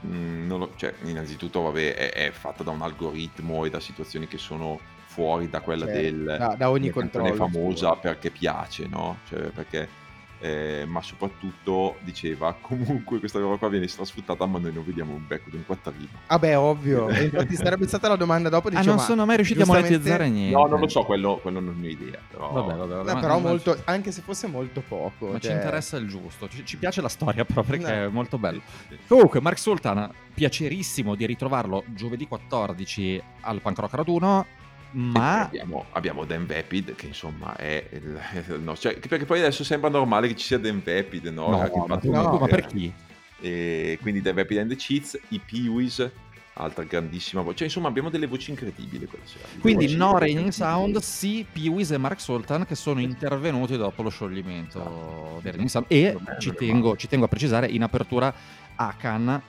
mh, non lo- cioè, innanzitutto vabbè, è, è fatta da un algoritmo e da situazioni che sono fuori da quella Certo, del da- da ogni controllo. famosa perché piace, no? Cioè, perché eh, ma soprattutto diceva comunque questa roba qua viene strasfruttata ma noi non vediamo un becco di un quattrino Vabbè, ovvio. E infatti sarebbe stata la domanda dopo. Ah, Dicevo, non ma sono mai riusciti a giustamente- monetizzare niente. no non lo so quello, quello non ne ho idea però Vabbè, vabbè, vabbè, No, però molto, anche se fosse molto poco. Ma ci cioè- interessa il giusto. Ci, ci piace la storia però perché No. è molto bello. Sì, sì. Comunque, Mark Sultan, piacerissimo di ritrovarlo giovedì 14 al Punk Rock Raduno. Ma abbiamo, abbiamo Dan Vapid che insomma è il, nostro- cioè, perché poi adesso sembra normale che ci sia Dan Vapid no? no, Anche ma, no, ma per chi? e quindi Dan Vapid and the Cheats i Peewees altra grandissima voce cioè insomma abbiamo delle voci incredibili quella sera Quindi no. Raining Sound, sì Peewees e Mark Sultan che sono intervenuti dopo lo scioglimento Esatto. del Raining Sound. E ci tengo, ci tengo a precisare in apertura Akan,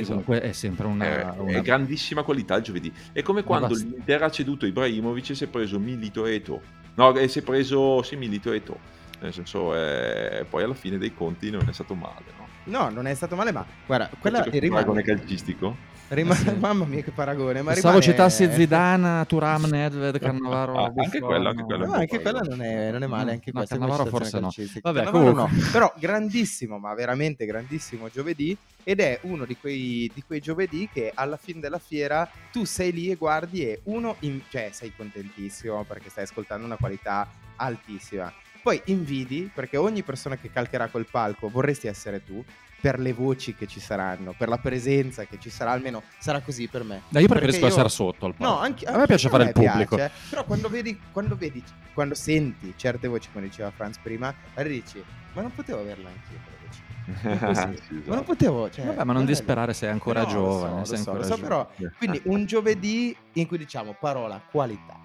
Esatto. comunque è sempre una... È, una- è grandissima qualità il giovedì è come quando l'Inter ha ceduto Ibrahimovic e si è preso Milito e Eto'o no e si è preso sì Milito e Eto'o nel senso eh, poi alla fine dei conti non è stato male no? No, non è stato male, ma guarda, quella Questo è un paragone rimane. calcistico rimane- Eh sì. Mamma mia, che paragone. Ma Pensavo rimane... citassi Zidane, Turam, Nedved, Cannavaro, Ah, anche quello, anche quello No, anche quella non è, non è male, anche No, questa Cannavaro forse no. Vabbè, Cannavaro no. Però grandissimo, ma veramente grandissimo giovedì. Ed è uno di quei, di quei giovedì che alla fine della fiera tu sei lì e guardi e uno, in- cioè sei contentissimo perché stai ascoltando una qualità altissima. Poi invidi, perché ogni persona che calcherà quel palco vorresti essere tu, per le voci che ci saranno, per la presenza che ci sarà, almeno sarà così per me. Dai, io preferisco io- essere sotto al palco. No, anche, a me anche piace fare il pubblico. piace, però quando vedi, quando vedi, quando senti certe voci, come diceva Franz prima, allora dici, ma non potevo averla anch'io quella voce. Sì, esatto. Ma non potevo, cioè, Vabbè, ma non disperare, sei ancora No, lo so, giovane. lo so, lo ancora so, però giovane. quindi un giovedì in cui diciamo parola qualità,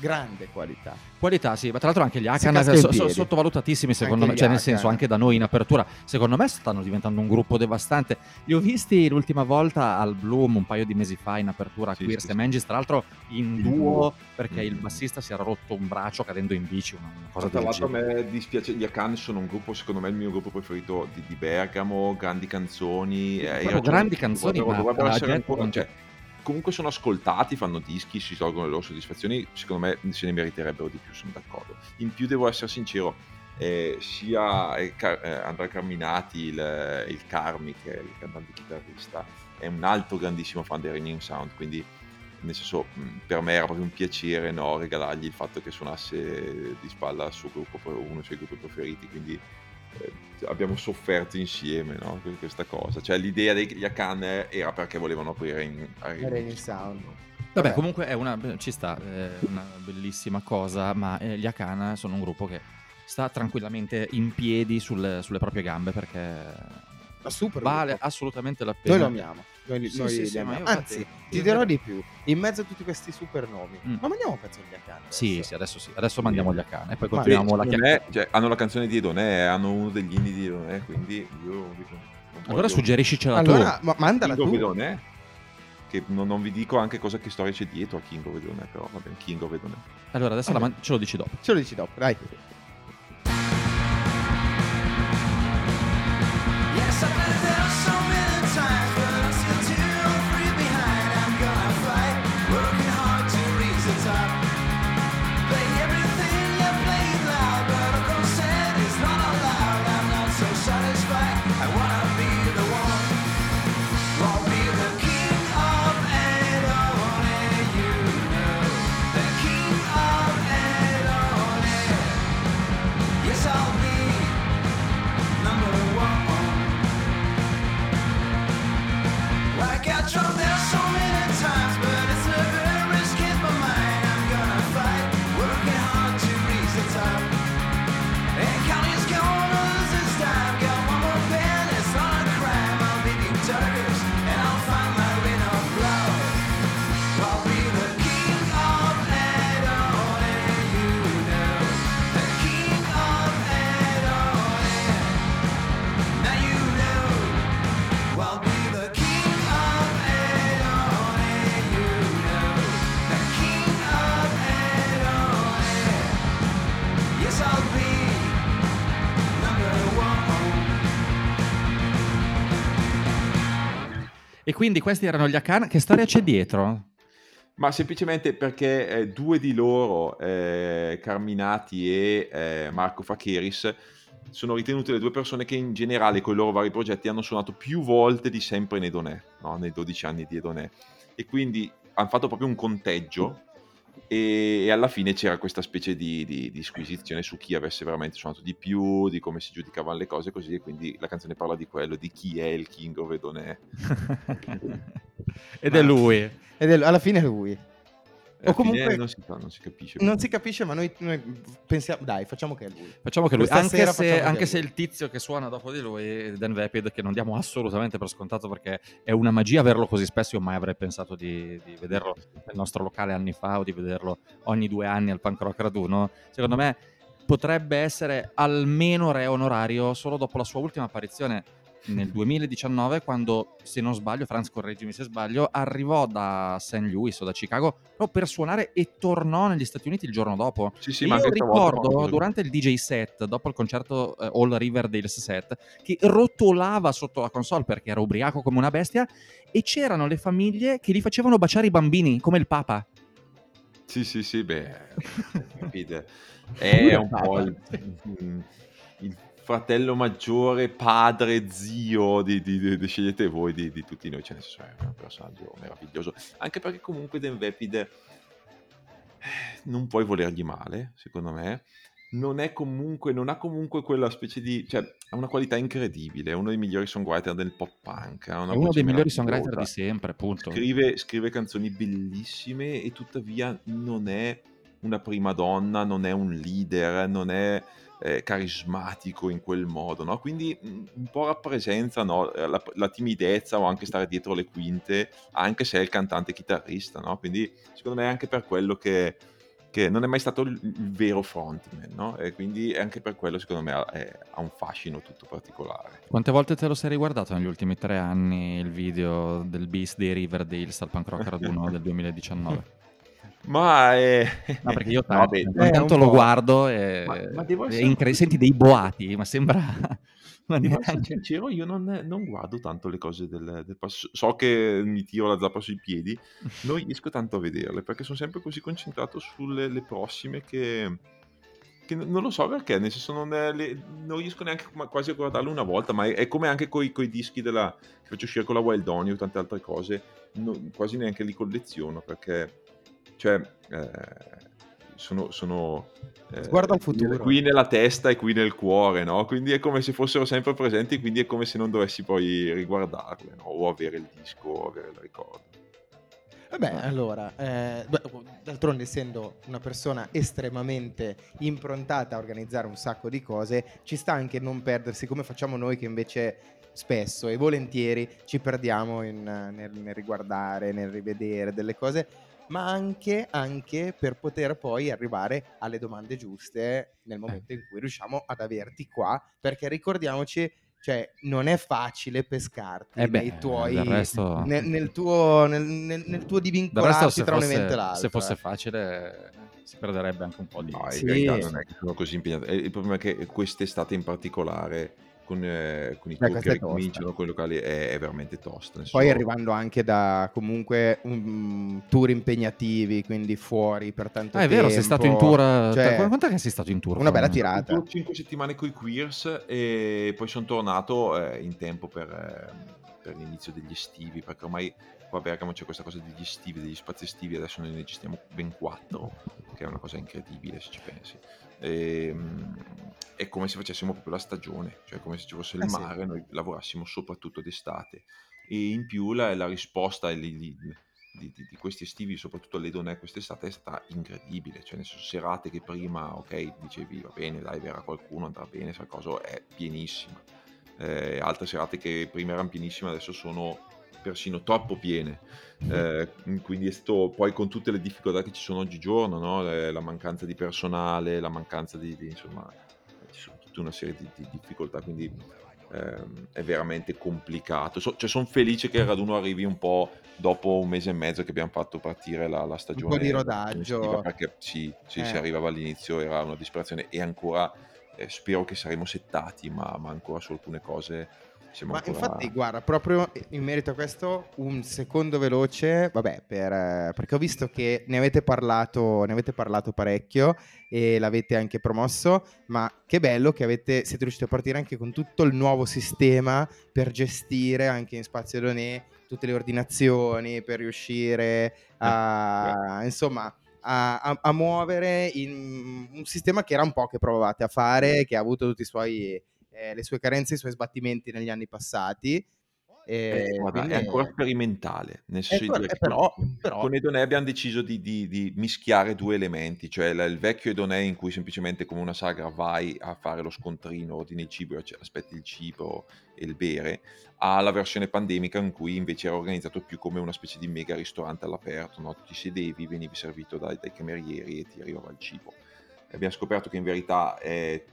grande qualità. Qualità, sì, ma tra l'altro anche gli Si Hakan casca in so- so- piedi. sottovalutatissimi secondo Anche me, cioè nel senso anche da noi in apertura, secondo me stanno diventando un gruppo devastante. Li ho visti l'ultima volta al Bloom un paio di mesi fa in apertura a Sì, Queers sì, sì. Mangis, tra l'altro in duo duo. perché il Mm. bassista si era rotto un braccio cadendo in bici, una, una cosa Tra del l'altro a me dispiace, gli Akan sono un gruppo, secondo me il mio gruppo preferito di, di Bergamo, grandi canzoni. eh, ragione, grandi canzoni, dovrebbero- ma dovrebbero essere ancora- non- cioè, comunque sono ascoltati, fanno dischi, si tolgono le loro soddisfazioni, secondo me se ne meriterebbero di più, sono d'accordo. In più devo essere sincero, eh, sia eh, Car- eh, Andrea Carminati, il, il Carmi, che è il cantante chitarrista, è un altro grandissimo fan del Ringing Sound, quindi nel senso mh, per me era proprio un piacere no, regalargli il fatto che suonasse di spalla al suo gruppo, uno dei suoi gruppi preferiti, quindi eh, abbiamo sofferto insieme no, que- questa cosa. Cioè l'idea degli Akan era perché volevano aprire in, a Raining Raining Sound. Vabbè, comunque è una, ci sta, è una bellissima cosa, ma eh, gli Akana sono un gruppo che sta tranquillamente in piedi sulle, sulle proprie gambe perché vale gruppo. assolutamente la Noi pena. lo amiamo. Noi, Sì, noi sì, sì, Anzi, ti dirò di più. In mezzo a tutti questi super nomi. Mm. Ma mandiamo un pezzo di Akan. Sì, sì, adesso sì. Adesso mandiamo gli Akana e poi Ma continuiamo la chiacchierata. cioè, hanno la canzone di Edonè, hanno uno degli indie di Edonè, quindi io dico, Allora suggeriscicela Allora, tu. ma mandala King tu. Edonè, che non, non vi dico anche cosa che storia c'è dietro a King of Edonè, però va bene, King of Edonè. Allora, adesso la man- ce lo dici dopo. Ce lo dici dopo, dai. E quindi questi erano gli Akana. Che storia c'è dietro? Ma semplicemente perché eh, due di loro, eh, Carminati e eh, Marco Facheris, sono ritenute le due persone che in generale con i loro vari progetti hanno suonato più volte di sempre in Edonè, no? nei 12 anni di Edonè. E quindi hanno fatto proprio un conteggio e, e alla fine c'era questa specie di, di, di squisizione su chi avesse veramente suonato di più, di come si giudicavano le cose così, e quindi la canzone parla di quello, di chi è il King of Edonè. Ed Ma- è lui. Ed è- alla fine è lui. Alla comunque- non si, sa, non si capisce. Non si capisce, ma noi, noi pensiamo... Dai, facciamo che è lui. Facciamo che lui, Questa anche, se, anche se lui. il tizio che suona dopo di lui è Dan Vapid, che non diamo assolutamente per scontato perché è una magia averlo così spesso, io mai avrei pensato di, di vederlo nel nostro locale anni fa o di vederlo ogni due anni al Punk Rock Raduno, secondo me potrebbe essere almeno re onorario solo dopo la sua ultima apparizione nel 2019 quando, se non sbaglio, Franz correggimi se sbaglio, arrivò da St. Louis o da Chicago per suonare e tornò negli Stati Uniti il giorno dopo. Sì, sì, ma io ricordo quando- durante il DJ set, dopo il concerto eh, All Riverdale's set, che rotolava sotto la console perché era ubriaco come una bestia e c'erano le famiglie che gli facevano baciare i bambini, come il Papa. Sì, sì, sì, beh, capite. È un po' il, mm, il fratello maggiore, padre, zio, di, di- di- scegliete voi di, tutti noi, cioè, nel senso, è un personaggio meraviglioso. Anche perché comunque Dan Vapid eh, non puoi volergli male, secondo me, non è comunque, non ha comunque quella specie di, cioè, ha una qualità incredibile, è uno dei migliori songwriter del pop punk, È uno dei migliori songwriter di sempre, appunto. scrive, scrive canzoni bellissime e tuttavia non è una prima donna, non è un leader, non è eh, carismatico in quel modo, no? Quindi mm, un po' rappresenta no, la, la timidezza o anche stare dietro le quinte, anche se è il cantante chitarrista, no? Quindi secondo me è anche per quello che, che non è mai stato il, il vero frontman, no? E quindi anche per quello secondo me ha, è- ha un fascino tutto particolare. Quante volte te lo sei riguardato negli ultimi tre anni il video del Beast dei Riverdales al Punk Rock Raduno del 2019? Ma è... No, perché io No, tanto, beh, ogni Eh, lo po'. guardo e, Ma- ma e essere- incre- senti dei boati, ma sembra... ma sincero, io non, non guardo tanto le cose del, del pass- So che mi tiro la zappa sui piedi, non riesco tanto a vederle perché sono sempre così concentrato sulle le prossime che, non lo so perché, nel senso non, è le- non riesco neanche quasi a guardarle una volta, ma è, è come anche coi, coi dischi della, che faccio uscire con la Wild Oni o tante altre cose, no- quasi neanche li colleziono perché, cioè, eh, sono... sono eh, Sguardo al futuro. Qui nella testa e qui nel cuore, no? Quindi è come se fossero sempre presenti, quindi è come se non dovessi poi riguardarle, no? O avere il disco, o avere il ricordo. Vabbè, allora, eh, beh, d'altronde essendo una persona estremamente improntata a organizzare un sacco di cose, ci sta anche non perdersi come facciamo noi che invece spesso e volentieri ci perdiamo in, eh, nel, nel riguardare, nel rivedere delle cose, ma anche, anche per poter poi arrivare alle domande giuste nel momento in cui riusciamo ad averti qua, perché ricordiamoci, cioè non è facile pescarti Eh beh, nei tuoi resto- nel, nel tuo, nel, nel- nel tuo se tra un fosse, evento e l'altro. se fosse eh. facile, si perderebbe anche un po' di... No, in Sì. verità non è che sono così impegnato. Eh, Il problema è che quest'estate in particolare, con, eh, con i questa che ricominciano, con i locali, è, è veramente tosta. nel Poi arrivando anche da comunque um, tour impegnativi, quindi fuori per tanto Ah, è tempo. vero, sei stato in tour... Cioè, Qu- Quanto è che sei stato in tour? una bella tirata. Ho 5 settimane con i Queers e poi sono tornato eh, in tempo per, eh, per l'inizio degli estivi, perché ormai qua a Bergamo c'è questa cosa degli estivi, degli spazi estivi, adesso noi ne gestiamo ben 4, che è una cosa incredibile se ci pensi. E, mm, è come se facessimo proprio la stagione, cioè come se ci fosse il Eh sì. mare, noi lavorassimo soprattutto d'estate. E in più la, la risposta li- di, di- di questi estivi, soprattutto alle donne quest'estate, è stata incredibile. Cioè, nel senso, serate che prima, ok, dicevi va bene, dai, verrà qualcuno, andrà bene, sai cosa, è pienissima. Eh, altre serate che prima erano pienissime, adesso sono persino troppo piene. Eh, quindi è stato poi con tutte le difficoltà che ci sono oggigiorno, no? Le- la mancanza di personale, la mancanza di, di, insomma, ci sono tutta una serie di, di difficoltà, quindi ehm, è veramente complicato. So- cioè, sono felice che il raduno arrivi un po' dopo un mese e mezzo che abbiamo fatto partire la, la stagione. di rodaggio. Perché sì, sì, Eh. si arrivava all'inizio, era una disperazione e ancora eh, spero che saremo settati, ma, ma ancora su alcune cose siamo Ma ancora... infatti, guarda, proprio in merito a questo, un secondo veloce, vabbè, per, eh, perché ho visto che ne avete parlato, ne avete parlato parecchio e l'avete anche promosso, ma che bello che avete, siete riusciti a partire anche con tutto il nuovo sistema per gestire anche in spazio donè tutte le ordinazioni, per riuscire a, insomma, a, a- a muovere in un sistema che era un po' che provavate a fare, che ha avuto tutti i suoi eh, le sue carenze, i suoi sbattimenti negli anni passati. Eh, E guarda, quindi è ancora sperimentale, nel Eh, senso di però- eh, però- con- Edonè abbiamo deciso di, di- di mischiare due elementi, cioè la- il vecchio Edonè in cui semplicemente come una sagra vai a fare lo scontrino, ordini il cibo, e aspetti il cibo e il bere, alla versione pandemica in cui invece era organizzato più come una specie di mega ristorante all'aperto, no? ti sedevi, venivi servito dai, dai camerieri e ti arrivava il cibo. Abbiamo scoperto che in verità eh,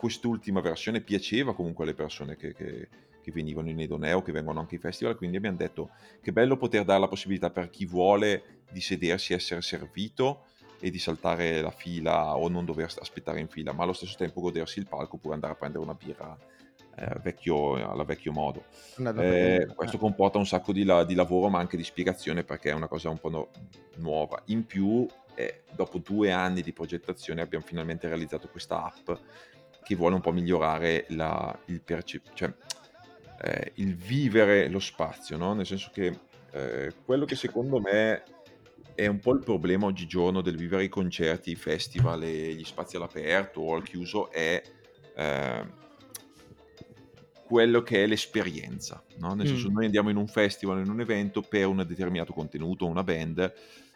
quest'ultima versione piaceva comunque alle persone che, che- che venivano in Edoneo, che vengono anche ai festival, quindi abbiamo detto che bello poter dare la possibilità per chi vuole di sedersi, essere servito e di saltare la fila o non dover aspettare in fila, ma allo stesso tempo godersi il palco oppure andare a prendere una birra eh, vecchio, alla vecchio modo. Eh, questo eh. comporta un sacco di, la- di lavoro ma anche di spiegazione perché è una cosa un po' no- nuova. In più, eh, dopo due anni di progettazione abbiamo finalmente realizzato questa app che vuole un po' migliorare la- il, perce- cioè, eh, il vivere lo spazio, no? nel senso che eh, quello che secondo me è un po' il problema oggigiorno del vivere i concerti, i festival e gli spazi all'aperto o al chiuso è eh, quello che è l'esperienza, no? nel senso Mm. noi andiamo in un festival, in un evento per un determinato contenuto, una band,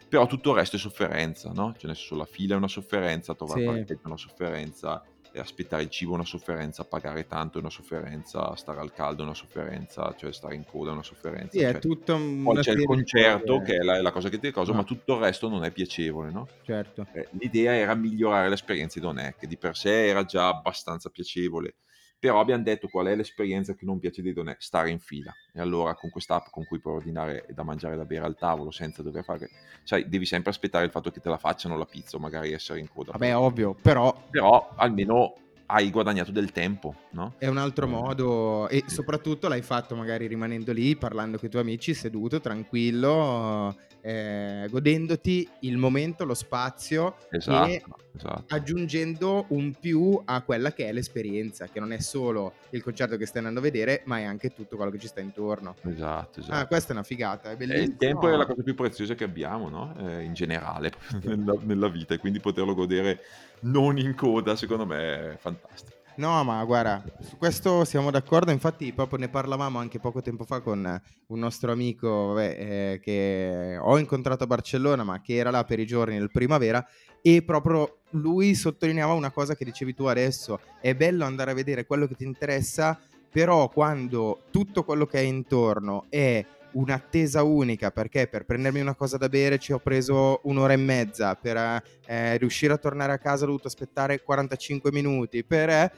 però tutto il resto è sofferenza, no? Cioè nel senso la fila è una sofferenza, trovare Sì. parcheggio è una sofferenza, aspettare il cibo è una sofferenza, pagare tanto è una sofferenza, stare al caldo è una sofferenza, cioè stare in coda è una sofferenza. Sì, è cioè, tutto poi una c'è il concerto che è la, è la cosa che ti ricordo, Ah. ma tutto il resto non è piacevole, no? Certo. Eh, l'idea era migliorare l'esperienza di Donè, che di per sé era già abbastanza piacevole. Però abbiamo detto qual è l'esperienza che non piace di Donè? Stare in fila. E allora con quest'app con cui puoi ordinare da mangiare e da bere al tavolo senza dover fare... Sai, devi sempre aspettare il fatto che te la facciano la pizza o magari essere in coda. Vabbè, ovvio, però Però almeno hai guadagnato del tempo, no? è un altro Eh, modo e soprattutto l'hai fatto magari rimanendo lì, parlando con i tuoi amici, seduto, tranquillo, eh, godendoti il momento, lo spazio Esatto, e esatto. aggiungendo un più a quella che è l'esperienza, che non è solo il concerto che stai andando a vedere, ma è anche tutto quello che ci sta intorno. Esatto, esatto. Ah, questa è una figata, è E bellissimo. il tempo è la cosa più preziosa che abbiamo, no? Eh, in generale, nella, nella vita, e quindi poterlo godere non in coda, secondo me è fantastico. No, ma guarda, su questo siamo d'accordo. Infatti, proprio ne parlavamo anche poco tempo fa con un nostro amico vabbè, eh, che ho incontrato a Barcellona, ma che era là per i giorni del primavera. E proprio lui sottolineava una cosa che dicevi tu adesso: è bello andare a vedere quello che ti interessa, però quando tutto quello che è intorno è un'attesa unica perché per prendermi una cosa da bere ci ho preso un'ora e mezza per eh, riuscire a tornare a casa ho dovuto aspettare 45 minuti per eh,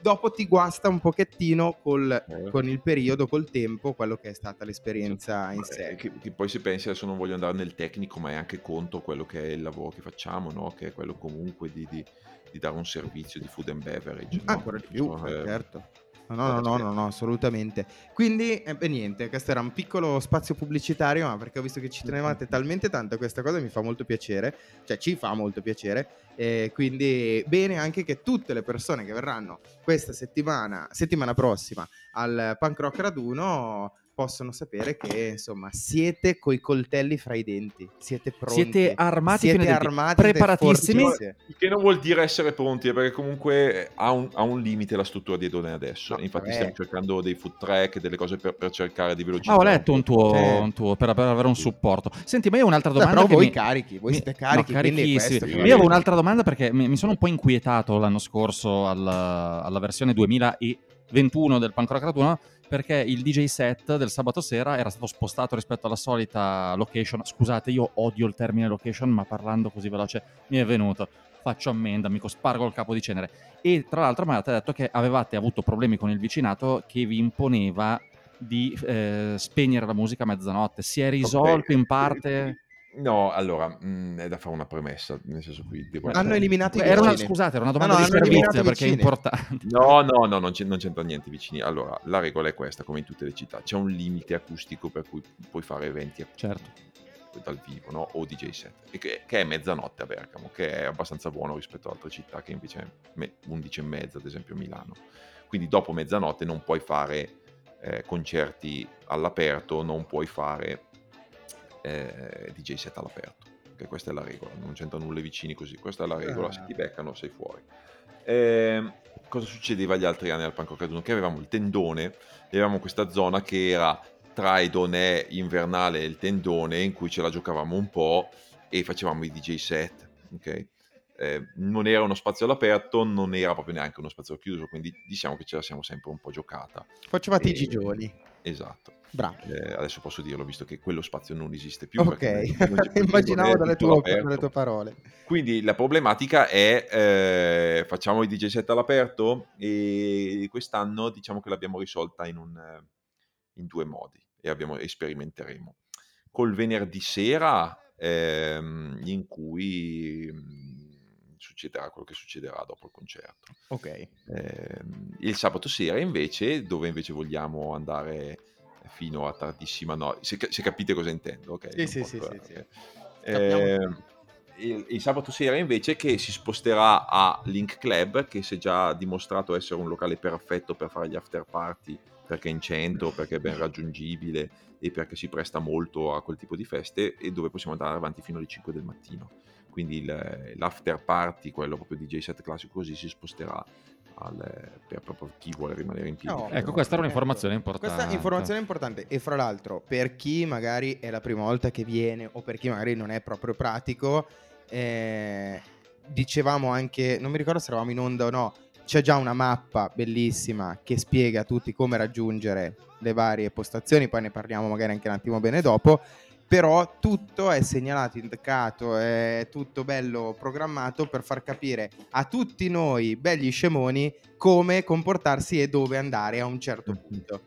dopo ti guasta un pochettino col, Eh. con il periodo col tempo quello che è stata l'esperienza in Ma, sé eh, Che, che poi se pensi, adesso non voglio andare nel tecnico, ma è anche conto quello che è il lavoro che facciamo, no? Che è quello comunque di, di- di dare un servizio di food and beverage. no? ancora di più eh, certo No, no, no, no, no, assolutamente. Quindi, eh, beh, niente, questo era un piccolo spazio pubblicitario, ma perché ho visto che ci tenevate talmente tanto a questa cosa, mi fa molto piacere, cioè ci fa molto piacere, e quindi bene anche che tutte le persone che verranno questa settimana, settimana prossima, al Punk Rock Raduno possono sapere che, insomma, siete coi coltelli fra i denti, siete pronti. Siete armati siete armati, preparatissimi. Il che non vuol dire essere pronti, eh, perché comunque ha un, ha un limite la struttura di Edone adesso. No, Infatti vabbè. stiamo cercando dei food track, delle cose per, per cercare di velocizzare. Ah, ho letto un tuo, Sì. un tuo per, per avere un supporto. Senti, ma io ho un'altra domanda. però che voi mi- carichi, voi mi- siete carichi, no, questo Io avevo un'altra domanda perché mi, mi sono un po' inquietato l'anno scorso alla, alla versione 2021 del Punk Rock Raduno perché il DJ set del sabato sera era stato spostato rispetto alla solita location. Scusate, io odio il termine location, ma parlando così veloce mi è venuto. Faccio ammenda, amico, spargo il capo di cenere. E tra l'altro mi avete detto che avevate avuto problemi con il vicinato che vi imponeva di eh, spegnere la musica a mezzanotte. Si è risolto in parte? No, allora, mh, è da fare una premessa, nel senso qui devo Hanno eliminato i Era una, scusate, era una No, domanda no, di hanno servizio perché è importante. No, no, no, non, c'è- non c'entra niente vicini. Allora, la regola è questa, come in tutte le città. C'è un limite acustico per cui puoi fare eventi Certo. dal vivo, no? O DJ set. E che, che è mezzanotte a Bergamo, che è abbastanza buono rispetto ad altre città che invece è me- 11 e mezza, ad esempio Milano. Quindi dopo mezzanotte non puoi fare eh, concerti all'aperto, non puoi fare eh, DJ set all'aperto. Che questa è la regola, non c'entra nulla i vicini così. Questa è la regola, Ah. se ti beccano sei fuori. Ehm, cosa succedeva gli altri anni al Panco Caduno? Che avevamo il tendone, e avevamo questa zona che era tra i donè invernale e il tendone in cui ce la giocavamo un po' e facevamo i DJ set, ok? Eh, non era uno spazio all'aperto, non era proprio neanche uno spazio chiuso, quindi diciamo che ce la siamo sempre un po' giocata. Facevate i E- gigioni. Esatto. Bravo. Eh, adesso posso dirlo visto che quello spazio non esiste più. Ok, non immaginavo dalle tue, dalle tue parole. Quindi la problematica è eh, facciamo i DJ set all'aperto e quest'anno diciamo che l'abbiamo risolta in, un, eh, in due modi e abbiamo, sperimenteremo. Col venerdì sera ehm, in cui mm, succederà quello che succederà dopo il concerto. Ok. Ehm, il sabato sera invece, dove invece vogliamo andare fino a tardissima notte, se, se capite cosa intendo, ok? Sì, sì, sì, sì, sì. Capiamo Ehm, il, il sabato sera invece che si sposterà a Link Club, che si è già dimostrato essere un locale perfetto per fare gli after party, perché è in centro, perché è ben raggiungibile e perché si presta molto a quel tipo di feste e dove possiamo andare avanti fino alle 5 del mattino. Quindi il- l'after party, quello proprio DJ set classico così, si sposterà al- per proprio chi vuole rimanere in piedi. No, Ecco, questa era un'informazione importante. Questa informazione è importante e fra l'altro per chi magari è la prima volta che viene o per chi magari non è proprio pratico, eh, dicevamo anche, non mi ricordo se eravamo in onda o no, c'è già una mappa bellissima che spiega a tutti come raggiungere le varie postazioni, poi ne parliamo magari anche un attimo bene dopo, però tutto è segnalato, indicato, è tutto bello programmato per far capire a tutti noi belli scemoni come comportarsi e dove andare a un certo punto.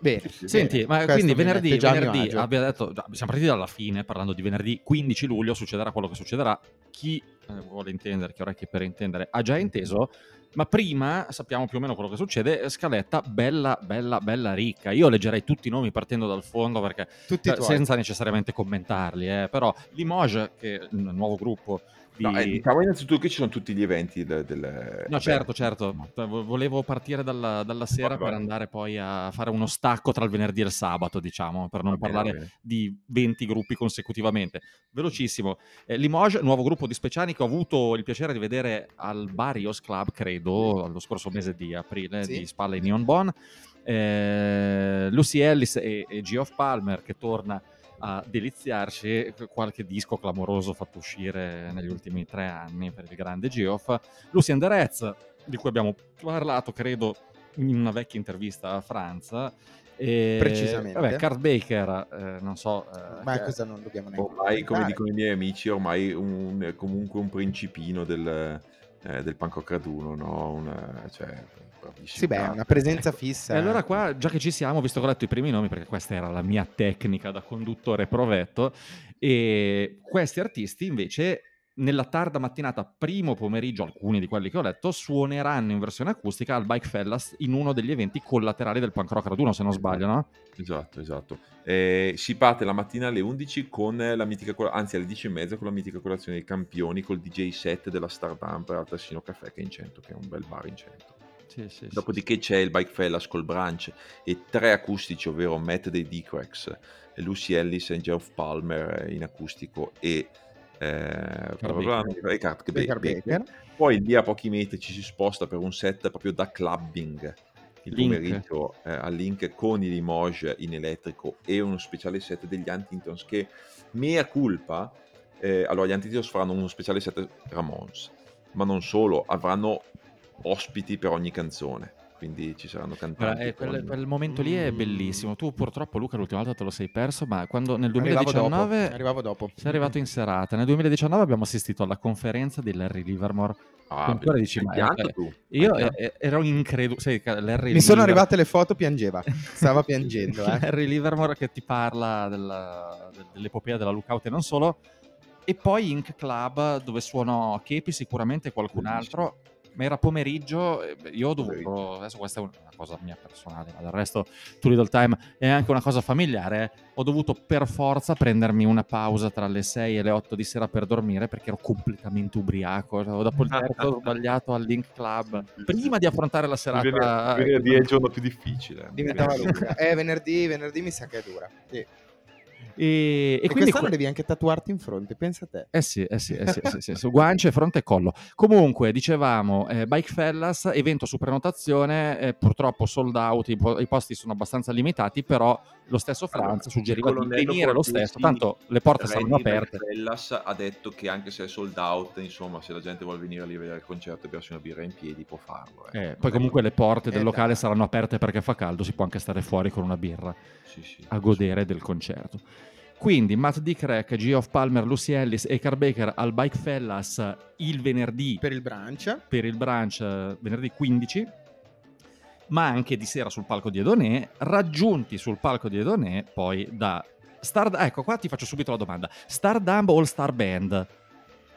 Bene. Senti, ma Questo quindi venerdì, venerdì abbiamo detto, siamo partiti dalla fine parlando di venerdì 15 luglio, succederà quello che succederà. Chi eh, vuole intendere, chi ha orecchie per intendere, ha già inteso. Ma prima sappiamo più o meno quello che succede. Scaletta bella, bella, bella ricca. Io leggerei tutti i nomi partendo dal fondo perché Tutti eh, senza necessariamente commentarli. eh. Però Limoges, che è un nuovo gruppo di... No, eh, diciamo innanzitutto che ci sono tutti gli eventi del... del- No, certo, beh, certo. Vo- Volevo partire dalla, dalla sera Vai, vai. per andare poi a fare uno stacco tra il venerdì e il sabato, diciamo, per non va parlare va bene. di 20 gruppi consecutivamente. Velocissimo. Eh, Limoges, nuovo gruppo di speciani che ho avuto il piacere di vedere al Barrios Club, credo, lo scorso mese di aprile, Sì. di Spalla in Neon Bon. Eh, Lucy Ellis e, e Geoff Palmer che torna a deliziarci qualche disco clamoroso fatto uscire negli ultimi tre anni per il grande Geoff. Lucy and the di cui abbiamo parlato, credo, in una vecchia intervista a Franza. E, Precisamente. Vabbè, Cart Baker, eh, non so... eh, Ma che- cosa non dobbiamo neanche Ormai, come dicono i miei amici, ormai un, comunque un principino del, eh, del punk rock raduno, no? Un, cioè, bravissimo. Sì, beh, è una presenza fissa. E allora qua, già che ci siamo, visto che ho letto i primi nomi, perché questa era la mia tecnica da conduttore provetto, e questi artisti invece nella tarda mattinata, primo pomeriggio, alcuni di quelli che ho letto, suoneranno in versione acustica al Bike Fellas in uno degli eventi collaterali del punk rock raduno, se non sbaglio, no? Esatto, esatto. Eh, si parte la mattina alle 11 con la mitica, anzi alle 10 e mezza con la mitica colazione dei campioni col DJ set della Stardump al Tassino Caffè che è in centro, che è un bel bar in centro. Sì, sì, sì, Dopodiché c'è il Bike Fellas col brunch e tre acustici, ovvero Matt dei D-Crax, Lucy Ellis e Geoff Palmer in acustico e, eh, Baker. e Kurt Baker Baker. Baker. Poi lì a pochi metri ci si sposta per un set proprio da clubbing il Link. pomeriggio eh, al link con i Limoges in elettrico e uno speciale set degli Antintons che mea culpa eh, allora gli Antintons faranno uno speciale set Ramones ma non solo avranno ospiti per ogni canzone quindi ci saranno cantanti eh, quel, quel momento lì è Mm. bellissimo. Tu purtroppo Luca l'ultima volta te lo sei perso, ma quando nel Arrivavo dopo, 2019 arrivavo dopo. sei arrivato in serata, nel 2019 abbiamo assistito alla conferenza di Larry Livermore. ah, tu ancora dici, ma- eh, tu? Io eh, eh, ero incredulo, Mi sono Liver- arrivate le foto, piangeva. Stava piangendo, eh. Larry Livermore che ti parla della- de- dell'epopea della Lookout e non solo. E poi Ink Club dove suono Kepi sicuramente qualcun altro. Ma era pomeriggio, e io ho dovuto, adesso questa è una cosa mia personale, ma del resto Too Little Time è anche una cosa familiare, ho dovuto per forza prendermi una pausa tra le 6 e le 8 di sera per dormire perché ero completamente ubriaco, Cioè, dopo il terzo sbagliato al Link Club, prima di affrontare la Venerdì- serata... venerdì è il giorno più difficile Diventava lunga. Eh, venerdì, venerdì mi sa che è dura. Sì. E, e E, quindi quest'anno que- devi anche tatuarti in fronte, pensa a te. Eh sì, eh sì, eh sì, sì, sì, su guance, fronte e collo. Comunque, dicevamo, eh, Bike Fellas, evento su prenotazione, eh, purtroppo sold out, i, po- i posti sono abbastanza limitati, però lo stesso Allora, Franz suggeriva il di venire lo stesso, tanto le porte saranno aperte. Bellas ha detto che anche se è sold out, insomma, se la gente vuole venire lì a vedere il concerto e bersi una birra in piedi, può farlo. eh. Eh, poi comunque le porte del Eh, locale dai. saranno aperte perché fa caldo, si può anche stare fuori con una birra Sì, sì. a godere del concerto. Quindi Matt D. Crack, Geoff Palmer, Lucy Ellis e Carl Baker al Bike Fellas il venerdì Per il brunch. per il brunch eh, venerdì 15, ma anche di sera sul palco di Edonè, raggiunti sul palco di Edonè poi da Star... Ecco, qua ti faccio subito la domanda. Stardumb All Star Band,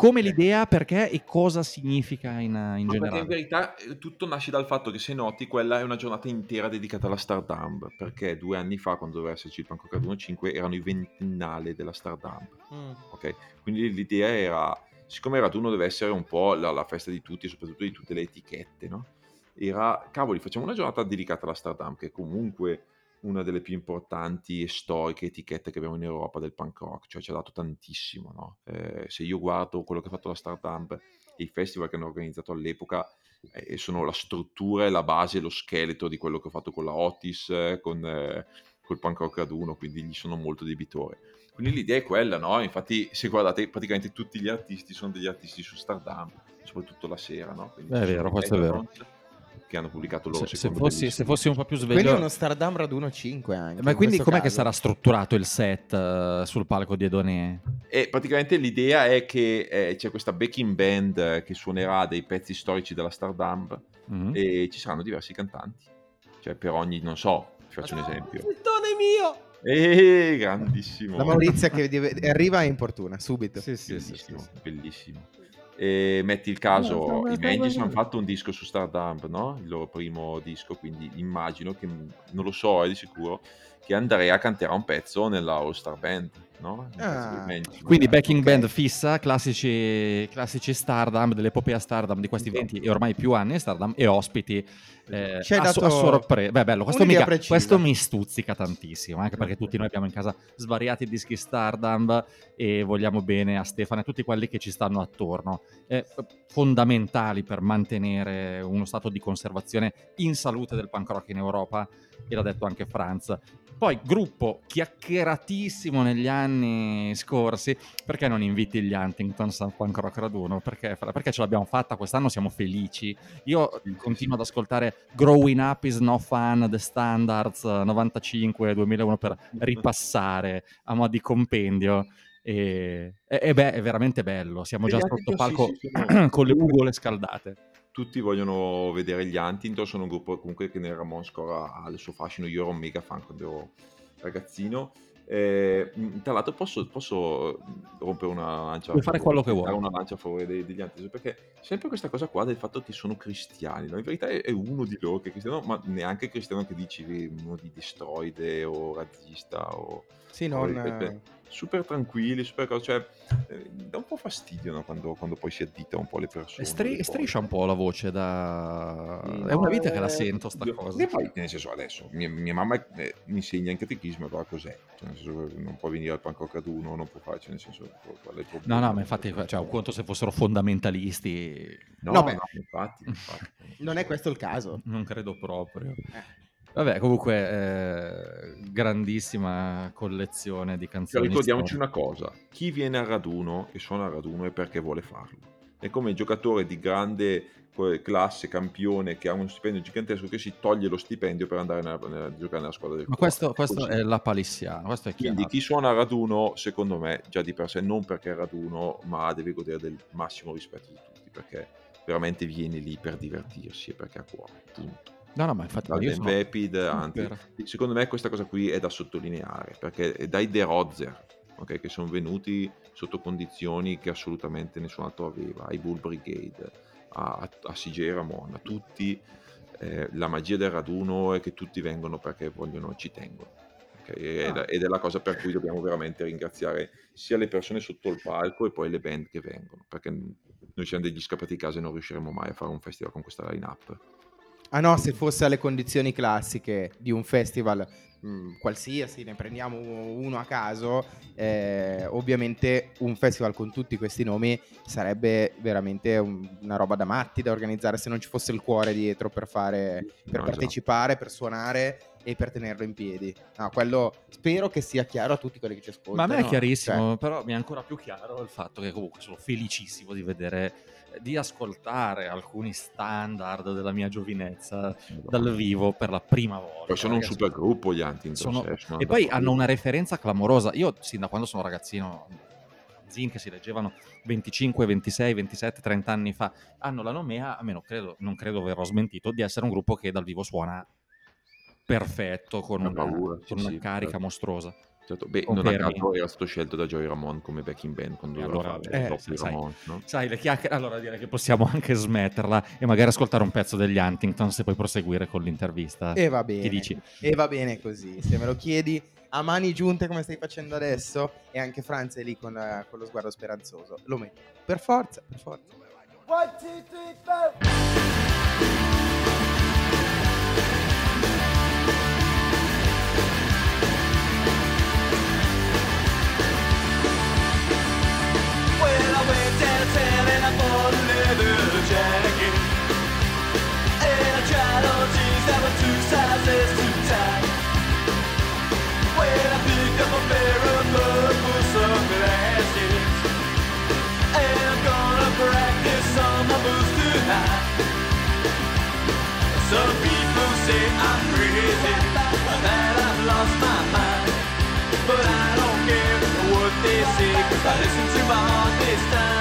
come l'idea, perché e cosa significa in, in Ma perché in generale? verità eh, tutto nasce dal fatto che se noti quella è una giornata intera dedicata alla Stardump, perché due anni fa quando doveva esserci il Bangkok Raduno 5 erano i ventennale della Stardump, Mm. ok? Quindi l'idea era, siccome il raduno deve essere un po' la, la festa di tutti, soprattutto di tutte le etichette, no? Era, cavoli, facciamo una giornata dedicata alla Stardump, che comunque una delle più importanti e storiche etichette che abbiamo in Europa del punk rock, cioè ci ha dato tantissimo, no? Eh, se io guardo quello che ha fatto la Stardump e i festival che hanno organizzato all'epoca, eh, sono la struttura e la base, lo scheletro di quello che ho fatto con la Otis, eh, con eh, col punk rock raduno, quindi gli sono molto debitore. Quindi l'idea è quella, no? Infatti, se guardate, praticamente tutti gli artisti sono degli artisti su Stardump, soprattutto la sera, no? Quindi è vero, questo è vero. Vagabonds Che hanno pubblicato loro. Se, se fossi, se fossi un po' più Quindi è sveglio... uno Stardam Raduno 5 anche. Ma in quindi com'è che caso. sarà strutturato il set eh, sul palco di Edone? E praticamente l'idea è che eh, c'è questa backing band eh, che suonerà dei pezzi storici della Stardump Mhm. e ci saranno diversi cantanti. Cioè per ogni, non so, ti faccio un esempio. Frittone mio! Eh, grandissimo. La Maurizia che arriva in importuna, subito. Sì, sì, sì, sì, bellissimo, sì. bellissimo. E metti il caso, i Mantis hanno fatto un disco su Stardump, no? Il loro primo disco, quindi immagino che, non lo so, è di sicuro, che Andrea canterà un pezzo nella All Star Band, no? Ah. Quindi backing Ok. band fissa, classici, classici Stardom, dell'epopea Stardom di questi Esatto. 20 e ormai più anni Stardom e ospiti eh, a, su- a dato sorpresa. Beh, bello, questo, mica- questo mi stuzzica tantissimo, anche perché tutti noi abbiamo in casa svariati dischi Stardom e vogliamo bene a Stefano e a tutti quelli che ci stanno attorno. Eh, fondamentali per mantenere uno stato di conservazione in salute del punk rock in Europa e l'ha detto anche Franz. Poi, gruppo chiacchieratissimo negli anni scorsi, perché non inviti gli Huntingtons al Punk Rock Raduno? Perché, perché ce l'abbiamo fatta, quest'anno siamo felici. Io continuo ad ascoltare Growing Up is No Fun, The Standards 95-2001 per ripassare a mo' di compendio. E, e- e beh, è veramente bello. Siamo già sotto Huntington, palco sì, sì, sono- con le ugole scaldate. Tutti vogliono vedere gli Huntington, sono un gruppo comunque che nel Ramon Score ha il suo fascino, io ero un mega fan quando ero ragazzino. Eh, tra l'altro posso, posso rompere una lancia Puoi a fare favore- quello che vuoi. una lancia a favore dei- degli Huntington perché sempre questa cosa qua del fatto che sono cristiani no? in verità è, è uno di loro che è cristiano ma neanche cristiano che dici uno di destroide o razzista o Sì, o- non... cioè, super tranquilli super cose cioè eh, dà un po' fastidio no? quando, quando poi si addita un po' le persone E stri- le striscia un po' la voce da... Sì, È una no, vita che la eh, sento sta io- cosa. fai- nel senso adesso mia, mia mamma eh, mi insegna in catechismo allora cos'è cioè, nel senso non può venire al Pancroc ad uno non può farci nel senso qual è il No, problema? no, ma infatti, cioè, un conto se fossero fondamentalisti, no, No, no, beh. infatti, infatti. Non è questo il caso. non credo proprio. Eh. Vabbè, comunque, eh, grandissima collezione di Cioè, canzoni. ricordiamoci storiche. una cosa chi viene al raduno e suona al raduno è perché vuole farlo è come il giocatore di grande classe campione che ha uno stipendio gigantesco che si toglie lo stipendio per andare nella- nella- a giocare nella squadra del Ma questo, questo è la palissiana, questo è chiaro. Quindi chi suona a raduno, secondo me, già di per sé, non perché è raduno, ma deve godere del massimo rispetto di tutti, perché veramente viene lì per divertirsi e perché ha cuore. Punto. No, no, ma infatti Dal io sono Vapid, anzi, secondo me questa cosa qui è da sottolineare, perché dai De Rozer, ok, che sono venuti sotto condizioni che assolutamente nessun altro aveva, ai Bull Brigade, a, a CJ Ramon, a tutti, eh, la magia del raduno è che tutti vengono perché vogliono, ci tengono. ok? Ed, Ah. ed è la cosa per cui dobbiamo veramente ringraziare sia le persone sotto il palco e poi le band che vengono, perché noi siamo degli scappati di casa e non riusciremo mai a fare un festival con questa line-up. Ah no, se fosse alle condizioni classiche di un festival mh, qualsiasi, ne prendiamo uno a caso, eh, ovviamente un festival con tutti questi nomi sarebbe veramente un- una roba da matti da organizzare se non ci fosse il cuore dietro per fare, per No, partecipare, per suonare e per tenerlo in piedi. No, quello spero che sia chiaro a tutti quelli che ci ascoltano. Ma a me è Cioè, chiarissimo, però mi è ancora più chiaro il fatto che comunque sono felicissimo di vedere, di ascoltare alcuni standard della mia giovinezza dal vivo per la prima volta. Poi sono un ragazzi. super gruppo gli Huntington. Sono- E poi hanno una referenza clamorosa. Io, sin da quando sono ragazzino, zin che si leggevano 25, 26, 27, 30 anni fa, hanno la nomea, a meno credo, non credo verrò smentito, di essere un gruppo che dal vivo suona perfetto, con Una una, paura, con sì, una sì, carica certo. mostruosa. Certo, beh, non a caso era stato scelto da Joey Ramone come backing band quando allora, eh, sai- Ramones, no? Sai, le chiacchiere, allora direi che possiamo anche smetterla e magari ascoltare un pezzo degli Huntington se poi proseguire con l'intervista. E va bene. Che dici? E va bene così. Se me lo chiedi a mani giunte come stai facendo adesso, e anche Franz è lì con, eh, con lo sguardo speranzoso. Lo metto. Per forza, per forza. Well, and I tried on jeans that were two sizes too tight. Well, I picked up a pair of purple sunglasses. And I'm gonna practice on my tonight. Some people say I'm crazy, that I've lost my mind. But I don't care what they say, I listen to my heart this time.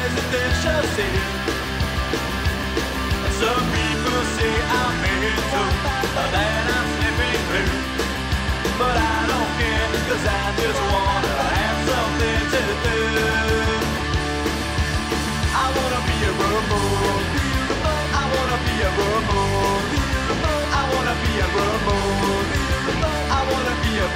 Some people say I'm That I'm slipping through But I don't I just wanna have something to do. I wanna be a remote I wanna be a remote I wanna be a I wanna be a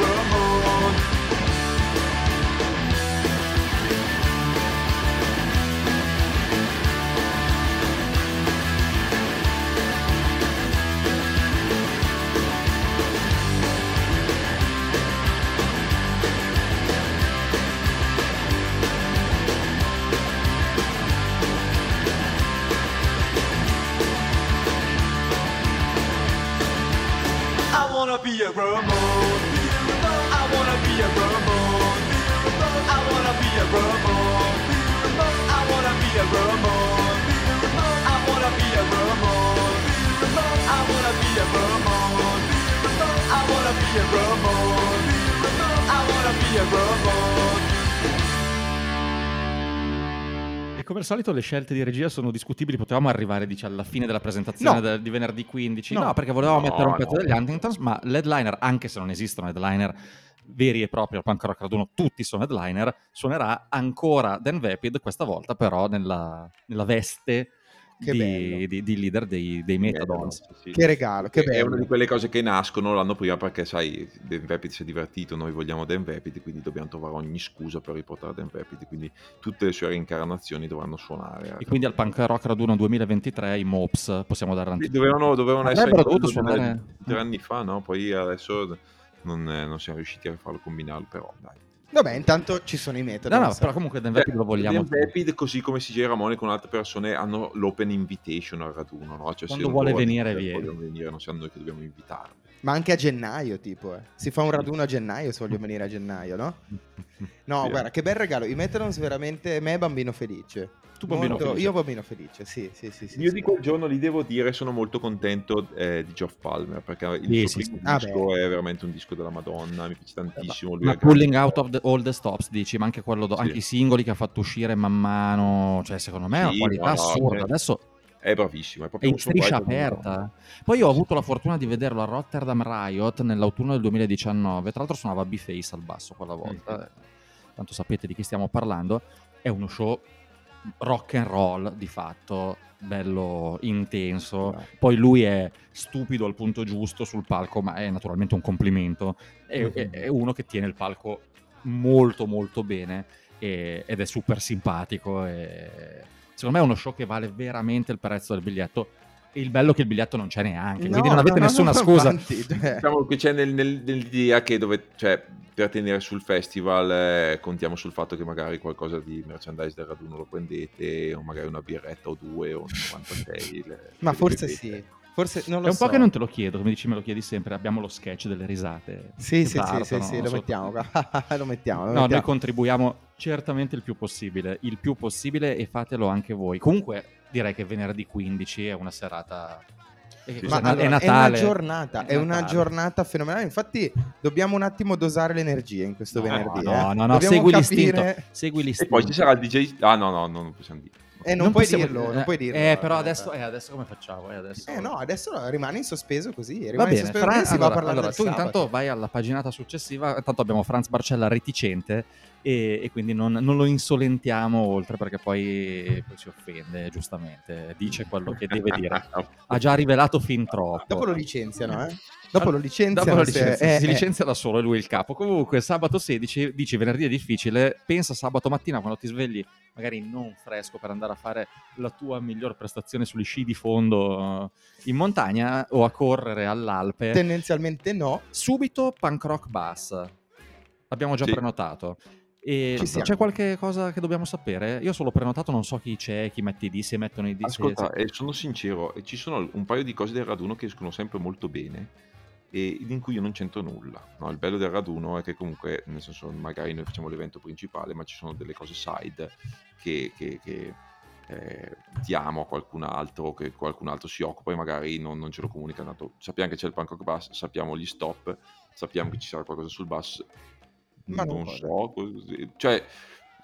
a Ramon. I wanna be a Ramon. I wanna be a Ramon. I wanna be a Ramon. I wanna be a Ramon. I wanna be a Ramon. I wanna be a Ramon. I wanna be a Ramon. Come al solito le scelte di regia sono discutibili, potevamo arrivare dice, alla fine della presentazione No. del- di venerdì 15, no, No. perché volevamo No, mettere un pezzo degli Huntingtons, ma l'headliner, anche se non esistono headliner veri e propri al Punk Rock Raduno, tutti sono headliner, suonerà ancora Dan Vapid, questa volta però nella, nella veste di, di- di leader dei, dei Metadons. Sì, sì. Che regalo, che È bello. una di quelle cose che nascono l'anno prima perché, sai, Dan Vapid si è divertito, noi vogliamo Dan Vapid, quindi dobbiamo trovare ogni scusa per riportare Dan Vapid, quindi tutte le sue reincarnazioni dovranno suonare. E quindi al Punk Rock Raduno 2023 i Mops possiamo dare l'anticipo. Dovevano, dovevano essere dovuto suonare- tre anni fa, no? Poi adesso non, non siamo riusciti a farlo combinarlo, però dai. Vabbè, intanto ci sono i metodi. No, no, però comunque Dan Vapid lo vogliamo. Dan Vapid, così come CJ Ramone con altre persone, hanno l'open invitation al raduno, no? Cioè, se Quando vuole vogliono venire, viene. vogliono venire, non siamo noi che dobbiamo invitarli. Ma anche a gennaio, tipo, eh. Si fa un raduno a gennaio se voglio venire a gennaio, no? No, Sì. guarda, che bel regalo. I Metalons veramente me bambino felice. Tu bambino Molto- felice. Io bambino felice, sì, sì, sì. sì, Io sì. di quel giorno lì devo dire sono molto contento eh, di Geoff Palmer perché il Sì, suo sì, primo sì. Ah, disco è veramente un disco della Madonna, mi piace tantissimo. Lui Ma è pulling grande. out of the- all the stops, dici, ma anche, quello do- Sì. anche i singoli che ha fatto uscire man mano, cioè secondo me è una qualità no, no, assurda. eh. Adesso È bravissimo, è è proprio in un striscia aperta. Poi ho avuto la fortuna di vederlo a Rotterdam Riot nell'autunno del 2019. Tra l'altro suonava B-Face al basso quella volta. Mhm. Tanto sapete di chi stiamo parlando. È uno show rock and roll di fatto, bello intenso. Bravo. Poi lui è stupido al punto giusto sul palco, ma è naturalmente un complimento. È, Mhm. è- è uno che tiene il palco molto molto bene e- ed è super simpatico. E... Secondo me è uno show che vale veramente il prezzo del biglietto. E il bello è che il biglietto non c'è neanche, No, quindi non avete no, nessuna no, scusa. infatti, cioè, Diciamo che c'è nel- nel- nell'idea che dove, cioè, per tenere sul festival eh, contiamo sul fatto che magari qualcosa di merchandise del raduno lo prendete, o magari una birretta o due o un 96. le- Ma forse bevete. sì. Forse non lo È un so. po' che non te lo chiedo, come dici me lo chiedi sempre, abbiamo lo sketch delle risate. Sì, sì, sì, sì, partono sì, lo sotto- mettiamo qua. lo mettiamo. lo No, noi mettiamo. contribuiamo certamente il più possibile, il più possibile e fatelo anche voi. Comunque direi che venerdì 15 è una serata... eh, Sì? Ma allora, è è Natale. una giornata, è una Natale. giornata fenomenale. Infatti, dobbiamo un attimo dosare l'energia in questo No, venerdì. no, eh. no, no, Dobbiamo segui capire- l'istinto. Segui E l'istinto. poi ci sarà il DJ... Ah no, no, no, non possiamo dire. Eh, non, puoi possiamo- dirlo, non puoi dirlo. Eh, però eh, adesso, eh, adesso come facciamo? Eh, adesso... Eh no, adesso rimane in sospeso così. Rimane Va in bene, sospeso Fra- così, si va a allora, parlare allora, tu sabato. intanto vai alla paginata successiva, tanto abbiamo Franz Barcella reticente e, e quindi non, non lo insolentiamo oltre perché poi, poi si offende, giustamente, dice quello che deve dire. Ha già rivelato fin troppo. Dopo lo licenziano, eh? Dopo lo licenziano. Dopo lo se- licenzia- eh, si eh. licenzia da solo, è lui il capo. Comunque, sabato 16, dici venerdì è difficile, pensa sabato mattina quando ti svegli, magari non fresco per andare a fare la tua miglior prestazione sugli sci di fondo eh, in montagna o a correre all'Alpe. Tendenzialmente no. Subito punk rock bass. Abbiamo già Sì. prenotato. E c'è qualche cosa che dobbiamo sapere? Io solo prenotato, non so chi c'è, chi mette i D, se mettono i D. Ascolta, se- eh, sono sincero, ci sono un paio di cose del raduno che escono sempre molto bene e in cui io non c'entro nulla. no? Il bello del raduno è che comunque, nel senso, magari noi facciamo l'evento principale, ma ci sono delle cose side che, che- che, eh, diamo a qualcun altro, che qualcun altro si occupa e magari non, non ce lo comunica. tanto sappiamo che c'è il rock bass, sappiamo gli stop, sappiamo che ci sarà qualcosa sul bass, Ma non non so, così- cioè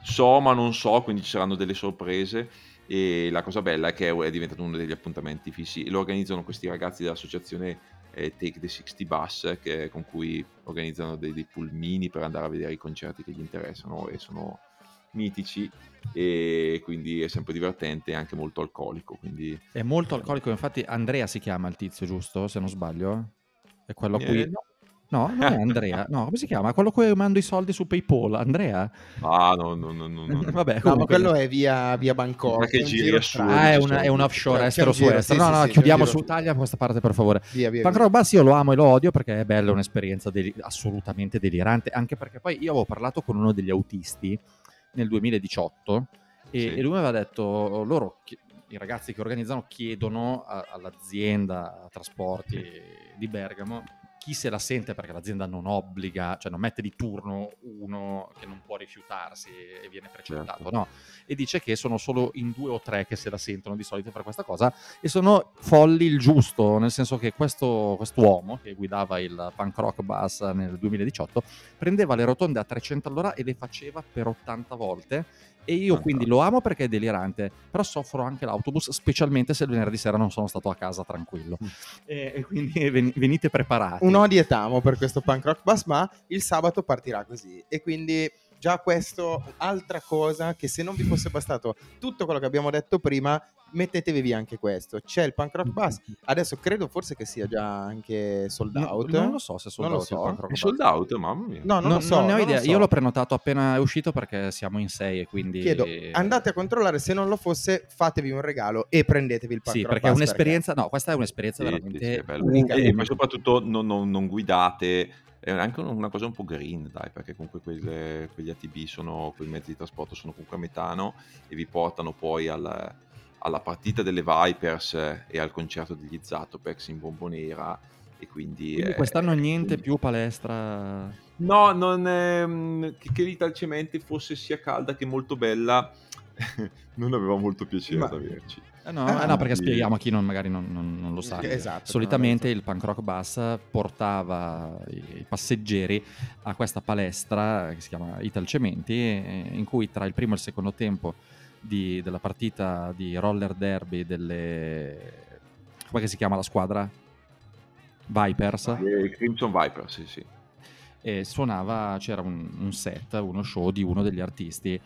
so ma non so, quindi ci saranno delle sorprese e la cosa bella è che è diventato uno degli appuntamenti fissi lo organizzano questi ragazzi dell'associazione eh, Take the 60 Bus che- con cui organizzano dei, dei pulmini per andare a vedere i concerti che gli interessano e sono mitici e quindi è sempre divertente e anche molto alcolico quindi È molto alcolico, infatti Andrea si chiama il tizio, giusto? Se non sbaglio. È quello a Eh, cui... no. No, non è Andrea. No, come si chiama? Quello a cui mando i soldi su PayPal. Andrea? ah no no no no, no, no. Vabbè, No, ma quello è via, via Bangkok. Ma che è un giri strano. Ah, è, una, sono è un offshore estero su estero. sì, no, sì, no, sì, chiudiamo su. Italia questa parte per favore. Via, via, Punk rock bass io lo amo e lo odio perché è bello, è un'esperienza deli- assolutamente delirante, anche perché poi io avevo parlato con uno degli autisti nel 2018 e, Sì. e lui mi aveva detto, loro, chi- i ragazzi che organizzano chiedono a- all'azienda trasporti di Bergamo chi se la sente perché l'azienda non obbliga, cioè non mette di turno uno che non può rifiutarsi e viene precettato, Certo. no? E dice che sono solo in due o tre che se la sentono di solito per questa cosa e sono folli il giusto, nel senso che questo quest'uomo che guidava il punk rock bus nel 2018 prendeva le rotonde a 300 all'ora e le faceva per 80 volte e io Fantastico. quindi lo amo perché è delirante, però soffro anche l'autobus, specialmente se il venerdì sera non sono stato a casa tranquillo. Mm. E, e quindi ven- venite preparati. Un odietamo per questo punk rock bus, ma il sabato partirà così. E quindi già questo, altra cosa che se non vi fosse bastato tutto quello che abbiamo detto prima, mettetevi via anche questo. C'è il punk rock bus, adesso credo forse che sia già anche sold No- out. non lo so se sono Non lo out il so. punk rock è bus. sold out mamma mia No, non, Non, lo so. non ne ho non idea, so. io l'ho prenotato appena è uscito perché siamo in sei e quindi... Chiedo, andate a controllare se non lo fosse, fatevi un regalo e prendetevi il punk Sì, rock perché è un'esperienza, no, questa è un'esperienza Sì, sì, veramente sì, è bello. unica. e, e poi soprattutto non, non- non guidate è anche un- una cosa un po' green dai perché comunque quelle- quegli ATB sono quei mezzi di trasporto sono comunque a metano e vi portano poi al- alla partita delle Vipers eh, e al concerto degli Zatopex in Bombonera e quindi, Quindi eh, quest'anno niente quindi- più palestra... No, non ehm, che, che l'Italcementi fosse sia calda che molto bella non aveva molto piacere Ma- ad averci. Eh no, Ah, eh no, perché spieghiamo a chi non- magari non, non- non lo sa. Esatto, Solitamente no, il punk rock bus portava i passeggeri a questa palestra che si chiama Italcementi, eh, in cui tra il primo e il secondo tempo di- della partita di roller derby delle... come si chiama la squadra? Vipers. E Crimson Viper, sì, sì. e suonava, c'era un, un set, uno show di uno degli artisti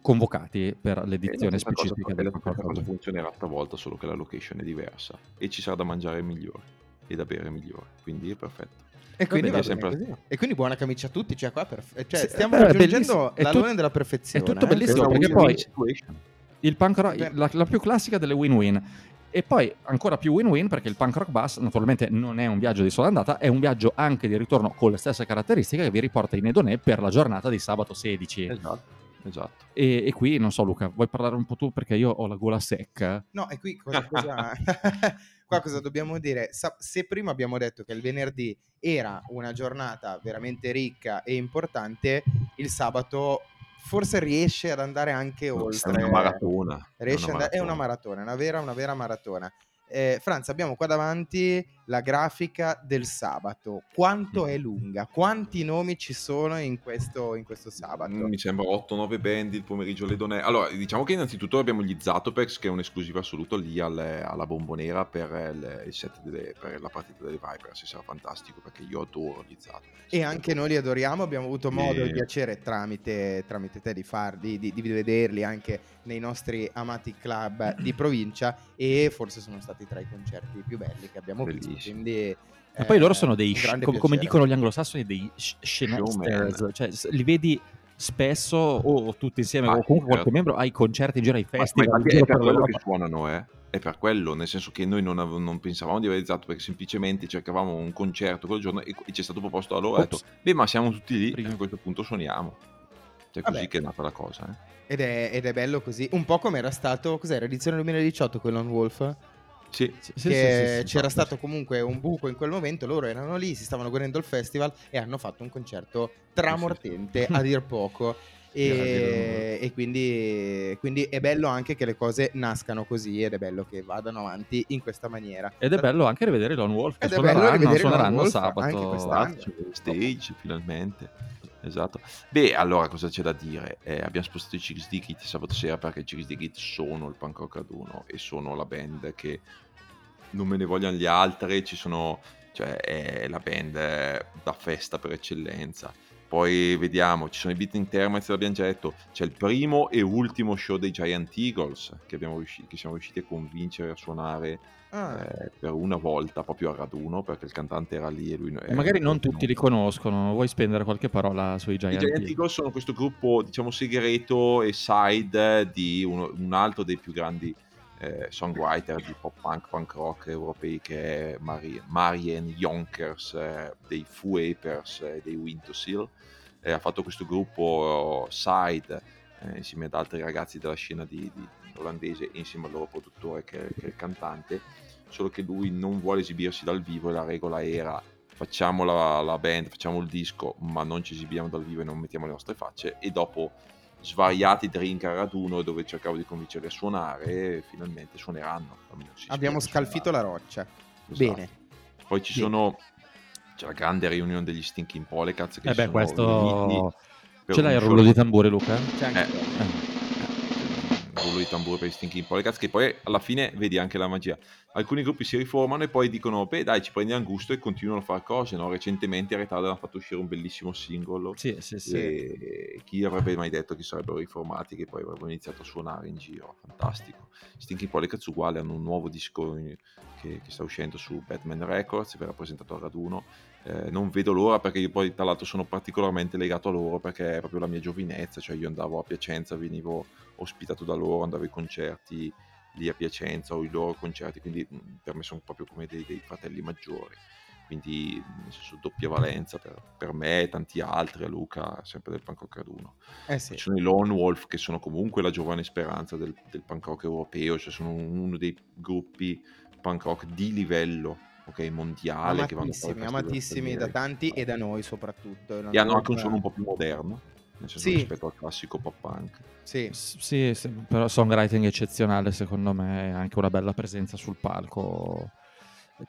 convocati per l'edizione la specifica del la punk stessa rock cosa funzionerà stavolta, solo che la location è diversa e ci sarà da mangiare migliore e da bere migliore, quindi è perfetto. E quindi, bene, sempre- e quindi buona camicia a tutti. Cioè, qua perf- cioè, Sì, stiamo eh, è raggiungendo l'alone tut- della perfezione. è tutto eh. bellissimo. È perché poi- situation. Il punk rock, la, la più classica delle win-win. E poi ancora più win-win perché il punk rock bus naturalmente non è un viaggio di sola andata, è un viaggio anche di ritorno con le stesse caratteristiche che vi riporta in Edonè per la giornata di sabato 16. Esatto. Esatto. E, e qui, non so Luca, vuoi parlare un po' tu perché io ho la gola secca? No, e qui cosa, cosa- qua cosa dobbiamo dire? Sa- se prima abbiamo detto che il venerdì era una giornata veramente ricca e importante, il sabato forse riesce ad andare anche È oltre. una maratona. è Riesce una andare- è una maratona. maratona, una vera, una vera maratona. Eh, Franz, abbiamo qua davanti la grafica del sabato. Quanto Mm. è lunga? Quanti nomi ci sono in questo, in questo sabato? Mi sembra 8-9 band il pomeriggio alle donne. Allora, diciamo che innanzitutto abbiamo gli Zatopex, che è un'esclusiva assoluto lì alle- alla bombonera per il, il set delle- per la partita delle Vipers. Sarà fantastico perché io adoro gli Zatopex. E anche noi li adoriamo, abbiamo avuto modo e piacere tramite, tramite te di, farli, di, di vederli anche nei nostri amati club di provincia e forse sono stati tra i concerti più belli che abbiamo visto. Quindi, E poi loro eh, sono dei, com- come piacere. dicono gli anglosassoni, dei sh- scenesters, Showman. cioè s- li vedi spesso o tutti insieme Ah, o comunque qualche certo. membro ai concerti in giro ai Ma- ma festival. in infatti giro è per per quello che suonano, eh. È per quello, nel senso che noi non, ave- non pensavamo di aver esatto perché semplicemente cercavamo un concerto quel giorno e, e ci è stato proposto da loro. Ho detto, beh, ma siamo tutti lì Prima. e a questo punto suoniamo. Cioè, così Vabbè. che è nata la cosa, eh. Ed è, ed è bello così, un po' come era stato, cos'era, edizione 2018 con Lone Wolf? Sì, Sì, sì, che sì, sì, sì, c'era infatti. stato comunque un buco in quel momento, loro erano lì, si stavano godendo il festival e hanno fatto un concerto tramortente a dir poco. E, e quindi, quindi è bello anche che le cose nascano così ed è bello che vadano avanti in questa maniera. Ed è bello anche rivedere Lone Wolf che Ed suoneranno, suoneranno Wolf anche sabato. quest'anno. Grazie, stage finalmente. Esatto. Beh, allora cosa c'è da dire? Eh, abbiamo spostato i Chicks Digit sabato sera perché i Chicks Digit sono il punk rock ad uno e sono la band che non me ne vogliono gli altri, ci sono, cioè è la band da festa per eccellenza. Poi vediamo, ci sono i Beating Termites, l'abbiamo già detto, c'è il primo e ultimo show dei Giant Eagles che, abbiamo riusci- che siamo riusciti a convincere a suonare Ah, eh, per una volta proprio a raduno perché il cantante era lì e lui E magari non tutti li conoscono vuoi spendere qualche parola sui i Giant, Giant Eagle? Eagles sono questo gruppo, diciamo, segreto e side di uno- un altro dei più grandi eh, songwriter di pop punk, punk rock europei che è Mari- Marian Yonkers eh, dei Foo Apers e dei Wintersill. Eh, ha fatto questo gruppo eh, side eh, insieme ad altri ragazzi della scena di, di olandese insieme al loro produttore che, che è il cantante, solo che lui non vuole esibirsi dal vivo e la regola era facciamo la, la band, facciamo il disco, ma non ci esibiamo dal vivo e non mettiamo le nostre facce. E dopo svariati drink a raduno dove cercavo di convincerli a suonare, finalmente suoneranno. abbiamo scalfito la suonare. roccia. Esatto. Bene. Poi ci Sì. sono c'è la grande riunione degli Stinking Polecats che Eh beh, questo... Ce l'hai il rullo di tamburi, Luca? C'è anche Eh. Rullo di tamburo per i Stinking Polecats che poi alla fine vedi anche la magia. Alcuni gruppi si riformano e poi dicono beh dai ci prendiamo gusto e continuano a fare cose no? recentemente a Retard hanno fatto uscire un bellissimo singolo. Sì, sì, sì. e chi avrebbe mai detto che sarebbero riformati che poi avrebbero iniziato a suonare in giro? Fantastico. Stinking Polecats uguale hanno un nuovo disco che, che sta uscendo su Batman Records verrà presentato a raduno Eh, non vedo l'ora perché io poi tra l'altro sono particolarmente legato a loro perché è proprio la mia giovinezza cioè io andavo a Piacenza venivo ospitato da loro andavo ai concerti lì a Piacenza o i loro concerti quindi mh, per me sono proprio come dei, dei fratelli maggiori quindi nel senso doppia valenza per, per me e tanti altri a Luca sempre del punk rock raduno Eh sì. ci sono i Lone Wolf che sono comunque la giovane speranza del, del punk rock europeo, cioè sono uno dei gruppi punk rock di livello ok, mondiale che vanno Amatissimi, amatissimi da tanti e da noi soprattutto. E hanno anche un suono un po' più moderno, nel senso Sì. rispetto al classico pop punk. Sì. S- Sì, sì, però songwriting eccezionale secondo me, anche una bella presenza sul palco,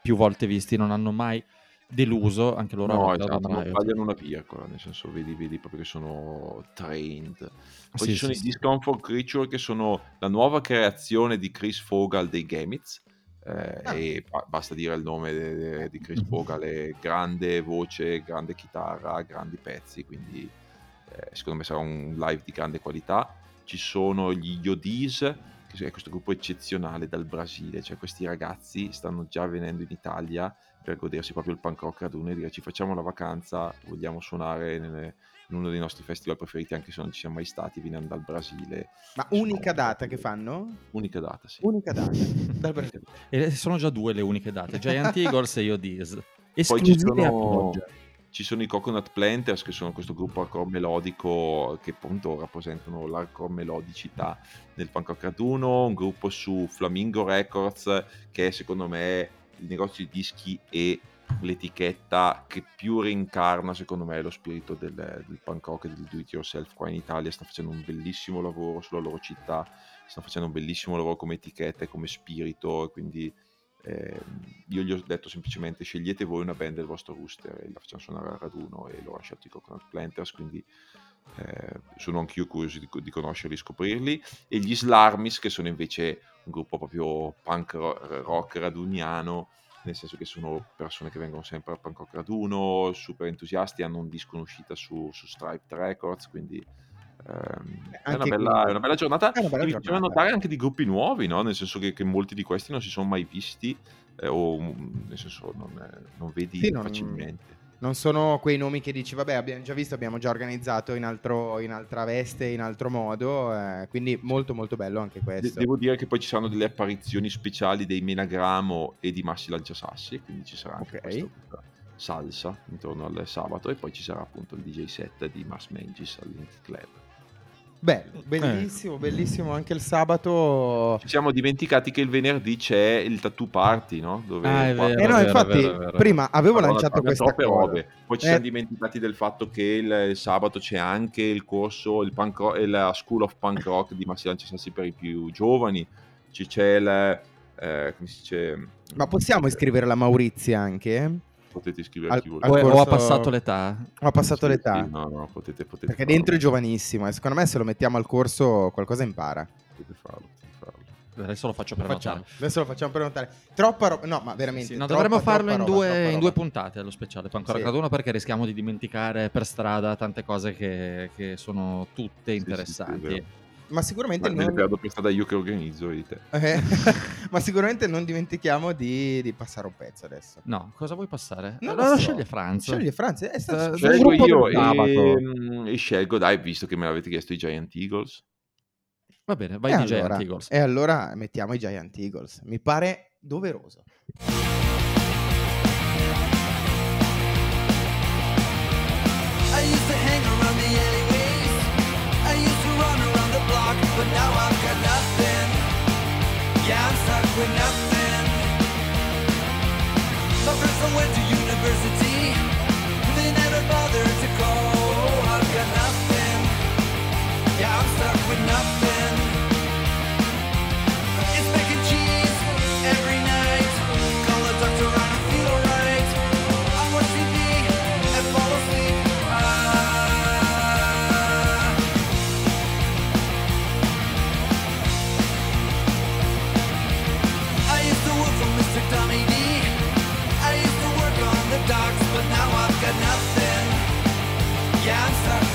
più volte visti, non hanno mai deluso, anche loro no, hanno esatto, non Riot. tagliano una virgola, nel senso vedi, vedi proprio che sono trained. Poi Sì, ci sono sì, i sì. Discomfort Creature che sono la nuova creazione di Chris Fogal dei Gamitz. Eh, Ah. E ba- basta dire il nome de- de- di Chris è grande voce, grande chitarra, grandi pezzi, quindi eh, secondo me sarà un live di grande qualità. Ci sono gli Yodis, che è questo gruppo eccezionale dal Brasile, cioè questi ragazzi stanno già venendo in Italia per godersi proprio il punk rock raduno e dire ci facciamo la vacanza, vogliamo suonare nelle- in uno dei nostri festival preferiti anche se non ci siamo mai stati, venendo dal Brasile. Ma unica data che fanno? Unica data, sì. Unica data. Dal Brasile. E sono già due le uniche date, Giant Eagles e Yodiz. Poi ci sono, ci sono i Coconut Planters che sono questo gruppo hardcore melodico che appunto rappresentano l'hardcore melodicità nel punk rock raduno, un gruppo su Flamingo Records che secondo me il negozio di dischi e l'etichetta che più rincarna secondo me lo spirito del, del punk rock e del do it yourself qua in Italia. Sta facendo un bellissimo lavoro sulla loro città sta facendo un bellissimo lavoro come etichetta e come spirito e quindi eh, io gli ho detto semplicemente scegliete voi una band del vostro rooster e la facciamo suonare a raduno e loro hanno scelto i Coconut Planters quindi eh, sono anch'io curioso di, di, conoscerli e scoprirli. E gli Slarmis che sono invece un gruppo proprio punk rock raduniano nel senso che sono persone che vengono sempre al punk rock raduno super entusiasti hanno un disco in uscita su, su Striped Records quindi ehm, è, una bella, è, una bella, giornata è una bella giornata. bisogna notare anche di gruppi nuovi no? nel senso che, che, molti di questi non si sono mai visti eh, o nel senso non, non vedi sì, non, facilmente non sono quei nomi che dici, vabbè, abbiamo già visto, abbiamo già organizzato in, altro, in altra veste, in altro modo, eh, quindi molto molto bello anche questo. De- devo dire che poi ci saranno delle apparizioni speciali dei Menagramo e di Massi Lanciasassi, quindi ci sarà anche okay. salsa intorno al sabato e poi ci sarà appunto il DJ set di Mass Mengis al Link Club. Bello, bellissimo, eh. bellissimo anche il sabato. Ci siamo dimenticati che il venerdì c'è il tattoo party, no? Dove ah, è vero, eh no, vero, infatti, vero, vero, prima avevo allora, lanciato questa cosa. robe. Poi ci eh. siamo dimenticati del fatto che il, il, sabato c'è anche il corso, il punk rock, la School of Punk Rock di Massi Lanciasassi per i più giovani. Ci c'è il... Eh, come si dice? Ma possiamo iscrivere la Maurizia anche? Potete iscrivervi al, al corso... o ha passato l'età. O ha passato sì, l'età. sì, no no potete, potete perché farlo. dentro è giovanissimo e secondo me se lo mettiamo al corso qualcosa impara. Potete farlo, potete farlo. adesso lo faccio per notare adesso lo facciamo per notare troppa roba no ma veramente sì, no, troppa, dovremmo farlo in, roba, due, in due, puntate allo speciale. Ancora sì. caduno perché rischiamo di dimenticare per strada tante cose che, che sono tutte interessanti. sì, ma sicuramente ma non... perdo per strada io che organizzo di te. Eh, ma sicuramente non dimentichiamo di, di, passare un pezzo adesso. No cosa vuoi passare? non allora sceglie Franz. Sceglie Franz eh, sta, scelgo io e, e, scelgo dai visto che me l'avete chiesto i Giant Eagles. Va bene vai e di allora, Giant Eagles. e allora mettiamo i Giant Eagles. Mi pare doveroso But now I've got nothing. Yeah, I'm stuck with nothing. My friends all went to university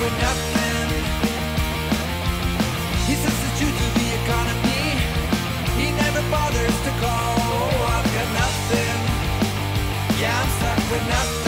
Nothing. He says to the economy. He never bothers to call. Oh, I've got nothing. Yeah, I'm stuck with nothing.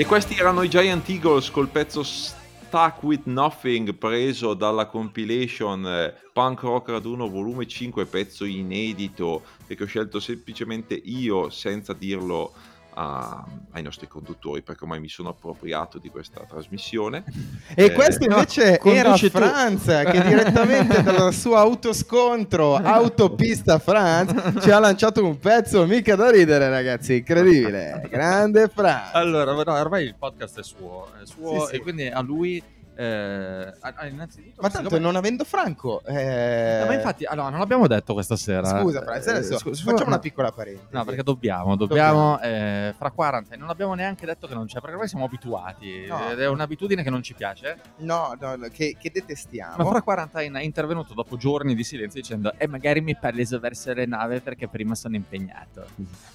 E questi erano i Giant Eagles col pezzo Stuck With Nothing preso dalla compilation eh, Punk Rock Raduno volume 5, pezzo inedito e che ho scelto semplicemente io senza dirlo a- ai nostri conduttori perché ormai mi sono appropriato di questa trasmissione. E Eh, questo no, invece era conduci tu. Franz che direttamente dal suo autoscontro Autopista Franz ci ha lanciato un pezzo mica da ridere ragazzi, incredibile, grande Franz. Allora, no, ormai il podcast è suo, è suo Sì, sì. e quindi a lui Eh, ah, innanzitutto, Ma tanto siccome- non avendo Franco... eh, No, ma infatti, allora, non l'abbiamo detto questa sera. Scusa, Eh, adesso scu- scu- facciamo una piccola parentesi. No, perché dobbiamo, dobbiamo, eh, fra quarantena. Non abbiamo neanche detto che non c'è, perché ormai siamo abituati. No. Ed è un'abitudine che non ci piace. No, no, che, che Ma detestiamo. fra quarantena è intervenuto dopo giorni di silenzio dicendo E magari mi parli verso le nave perché prima sono impegnato.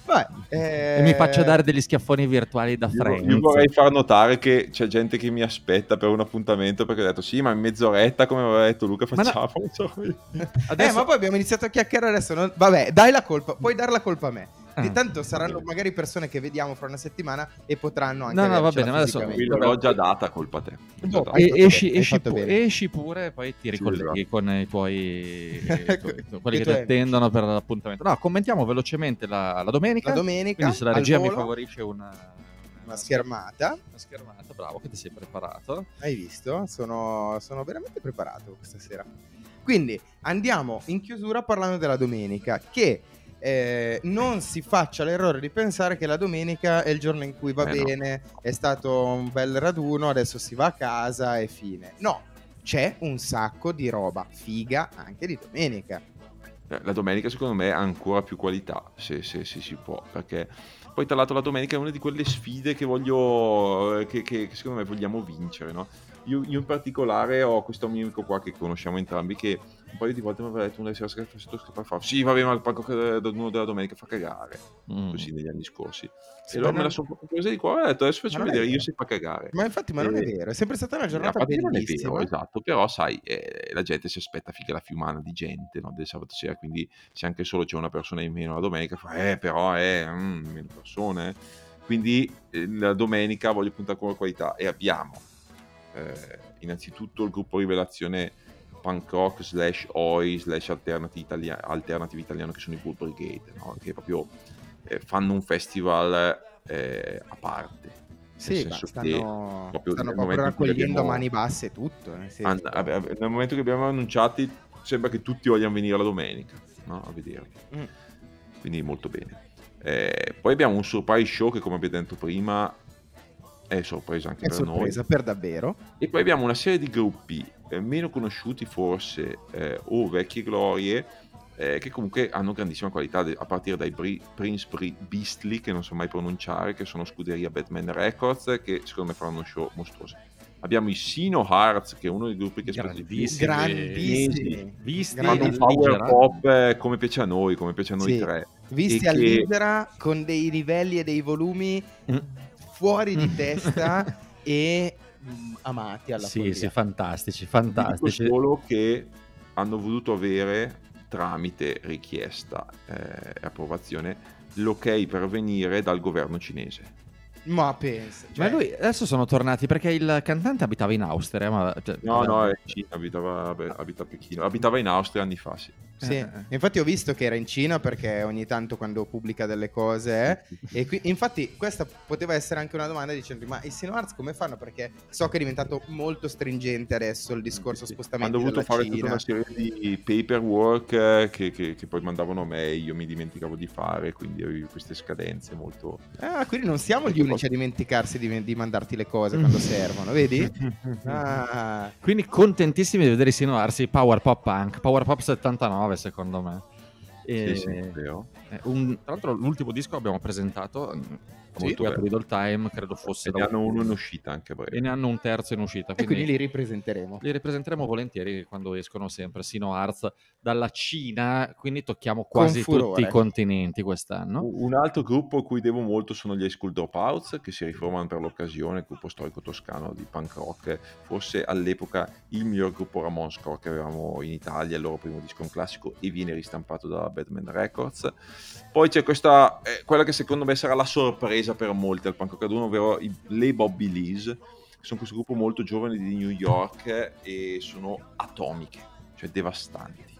Vabbè, eh, E mi faccio dare degli schiaffoni virtuali da Io, Friends. io vorrei far notare che c'è gente che mi aspetta per un appuntamento perché ho detto sì, ma in mezz'oretta, come aveva detto Luca, Ma no- facciamo. Eh, Adesso... ma poi abbiamo iniziato a chiacchierare adesso. non- Vabbè, dai la colpa, puoi dare la colpa a me. Ah. Tanto saranno magari persone che vediamo fra una settimana e potranno anche No, no, va bene, ma adesso- l'ho già data, colpa a te. Data. hai E- esci, esci pu- esci pure e poi ti ricolleghi esatto. con i tuoi Con quelli i che ti attendono per l'appuntamento. No, commentiamo velocemente la, la domenica. La domenica, Quindi se la regia mi favorisce una, una schermata. una schermata, bravo che ti sei preparato. Hai visto? Sono, sono veramente preparato questa sera. Quindi andiamo in chiusura parlando della domenica. Che eh, non si faccia l'errore di pensare che la domenica è il giorno in cui va Eh no. bene, è stato un bel raduno, adesso si va a casa e fine. No, c'è un sacco di roba figa anche di domenica. Eh, La domenica secondo me ha ancora più qualità, se, se- se si può, perché poi tra l'altro la domenica è una di quelle sfide che voglio, eh, che, che- che secondo me vogliamo vincere, no? Io, io in particolare ho questo mio amico qua che conosciamo entrambi che un paio di volte mi aveva detto una sera che faccio fa sì va bene ma il palco uno della domenica fa cagare, Mm. così negli anni scorsi. Sì, e allora ma me la non- sono presa di qua e ho detto adesso faccio non vedere io se fa cagare. Ma infatti, ma non è Eh, vero, è sempre stata una giornata Infatti non è vero, esatto, però sai, eh, la gente si aspetta figa la fiumana di gente no, del sabato sera, quindi se anche solo c'è una persona in meno la domenica, fa, eh, però, eh, mm, meno persone. Quindi eh, la domenica voglio puntare con la qualità e abbiamo eh, innanzitutto il gruppo Rivelazione punk rock slash oi slash alternative, italia- alternative italiano che sono i Bull Brigade, no? che proprio eh, fanno un festival eh, a parte. Sì, senso stanno, che stanno proprio proprio raccogliendo a mani basse tutto. nel And- ave- nel momento che abbiamo annunciati sembra che tutti vogliano venire la domenica no? a vederli Mm. quindi molto bene Eh, poi abbiamo un surprise show che come abbiamo detto prima è sorpresa anche È per sorpresa noi per davvero. e poi abbiamo una serie di gruppi eh, meno conosciuti forse eh, o vecchie glorie eh, che comunque hanno grandissima qualità de- a partire dai Bri- Prince Bri- Beastly che non so mai pronunciare che sono scuderia Batman Records che secondo me faranno show mostruosi abbiamo i Sino Hearts che è uno dei gruppi che più Grandissimi. Visti fanno un power pop eh, come piace a noi, come piace a noi Sì. tre. Visti E a che- libera con dei livelli e dei volumi Mm. fuori di testa e mm, amati alla Sì, follia. sì, fantastici, Vi dico fantastici. solo che hanno voluto avere tramite richiesta e approvazione l'ok per venire dal governo cinese. Ma pensa. Ma cioè, lui adesso sono tornati perché il cantante abitava in Austria. Ma, cioè, No, no, è in Cina, abitava, abita a Pechino. Abitava in Austria anni fa, sì. Sì, Eh, eh. infatti ho visto che era in Cina perché ogni tanto quando pubblica delle cose eh, e qui, infatti questa poteva essere anche una domanda dicendo ma i Sino Arts come fanno? Perché so che è diventato molto stringente adesso il discorso Sì, spostamento Hanno dovuto fare tutta Cina. una serie di paperwork eh, che, che- che poi mandavano a me io mi dimenticavo di fare, quindi avevo queste scadenze molto... Ah, quindi non siamo gli unici a dimenticarsi di, di mandarti le cose quando servono, vedi? Ah, Quindi contentissimi di vedere i Sino Arsi Power Pop Punk, Power Pop 79 secondo me. E- Sì, sì, eh, un- tra l'altro l'ultimo disco abbiamo presentato mm, Sì, molto beh. Riddle Time, credo fosse E ne hanno uno in uscita anche a e ne hanno un terzo in uscita. e quindi li ripresenteremo. li ripresenteremo volentieri quando escono sempre Sino Arts dalla Cina, quindi tocchiamo quasi tutti i continenti quest'anno. Un altro gruppo a cui devo molto sono gli High School Dropouts che si riformano per l'occasione, il gruppo storico toscano di punk rock, forse all'epoca il miglior gruppo Ramonscore che avevamo in Italia, il loro primo disco un classico e viene ristampato da Batman Records. Poi c'è questa, eh, quella che secondo me sarà la sorpresa per molti al punk rock raduno, ovvero i, le Bobby Lees, che sono questo gruppo molto giovane di New York e sono atomiche, cioè devastanti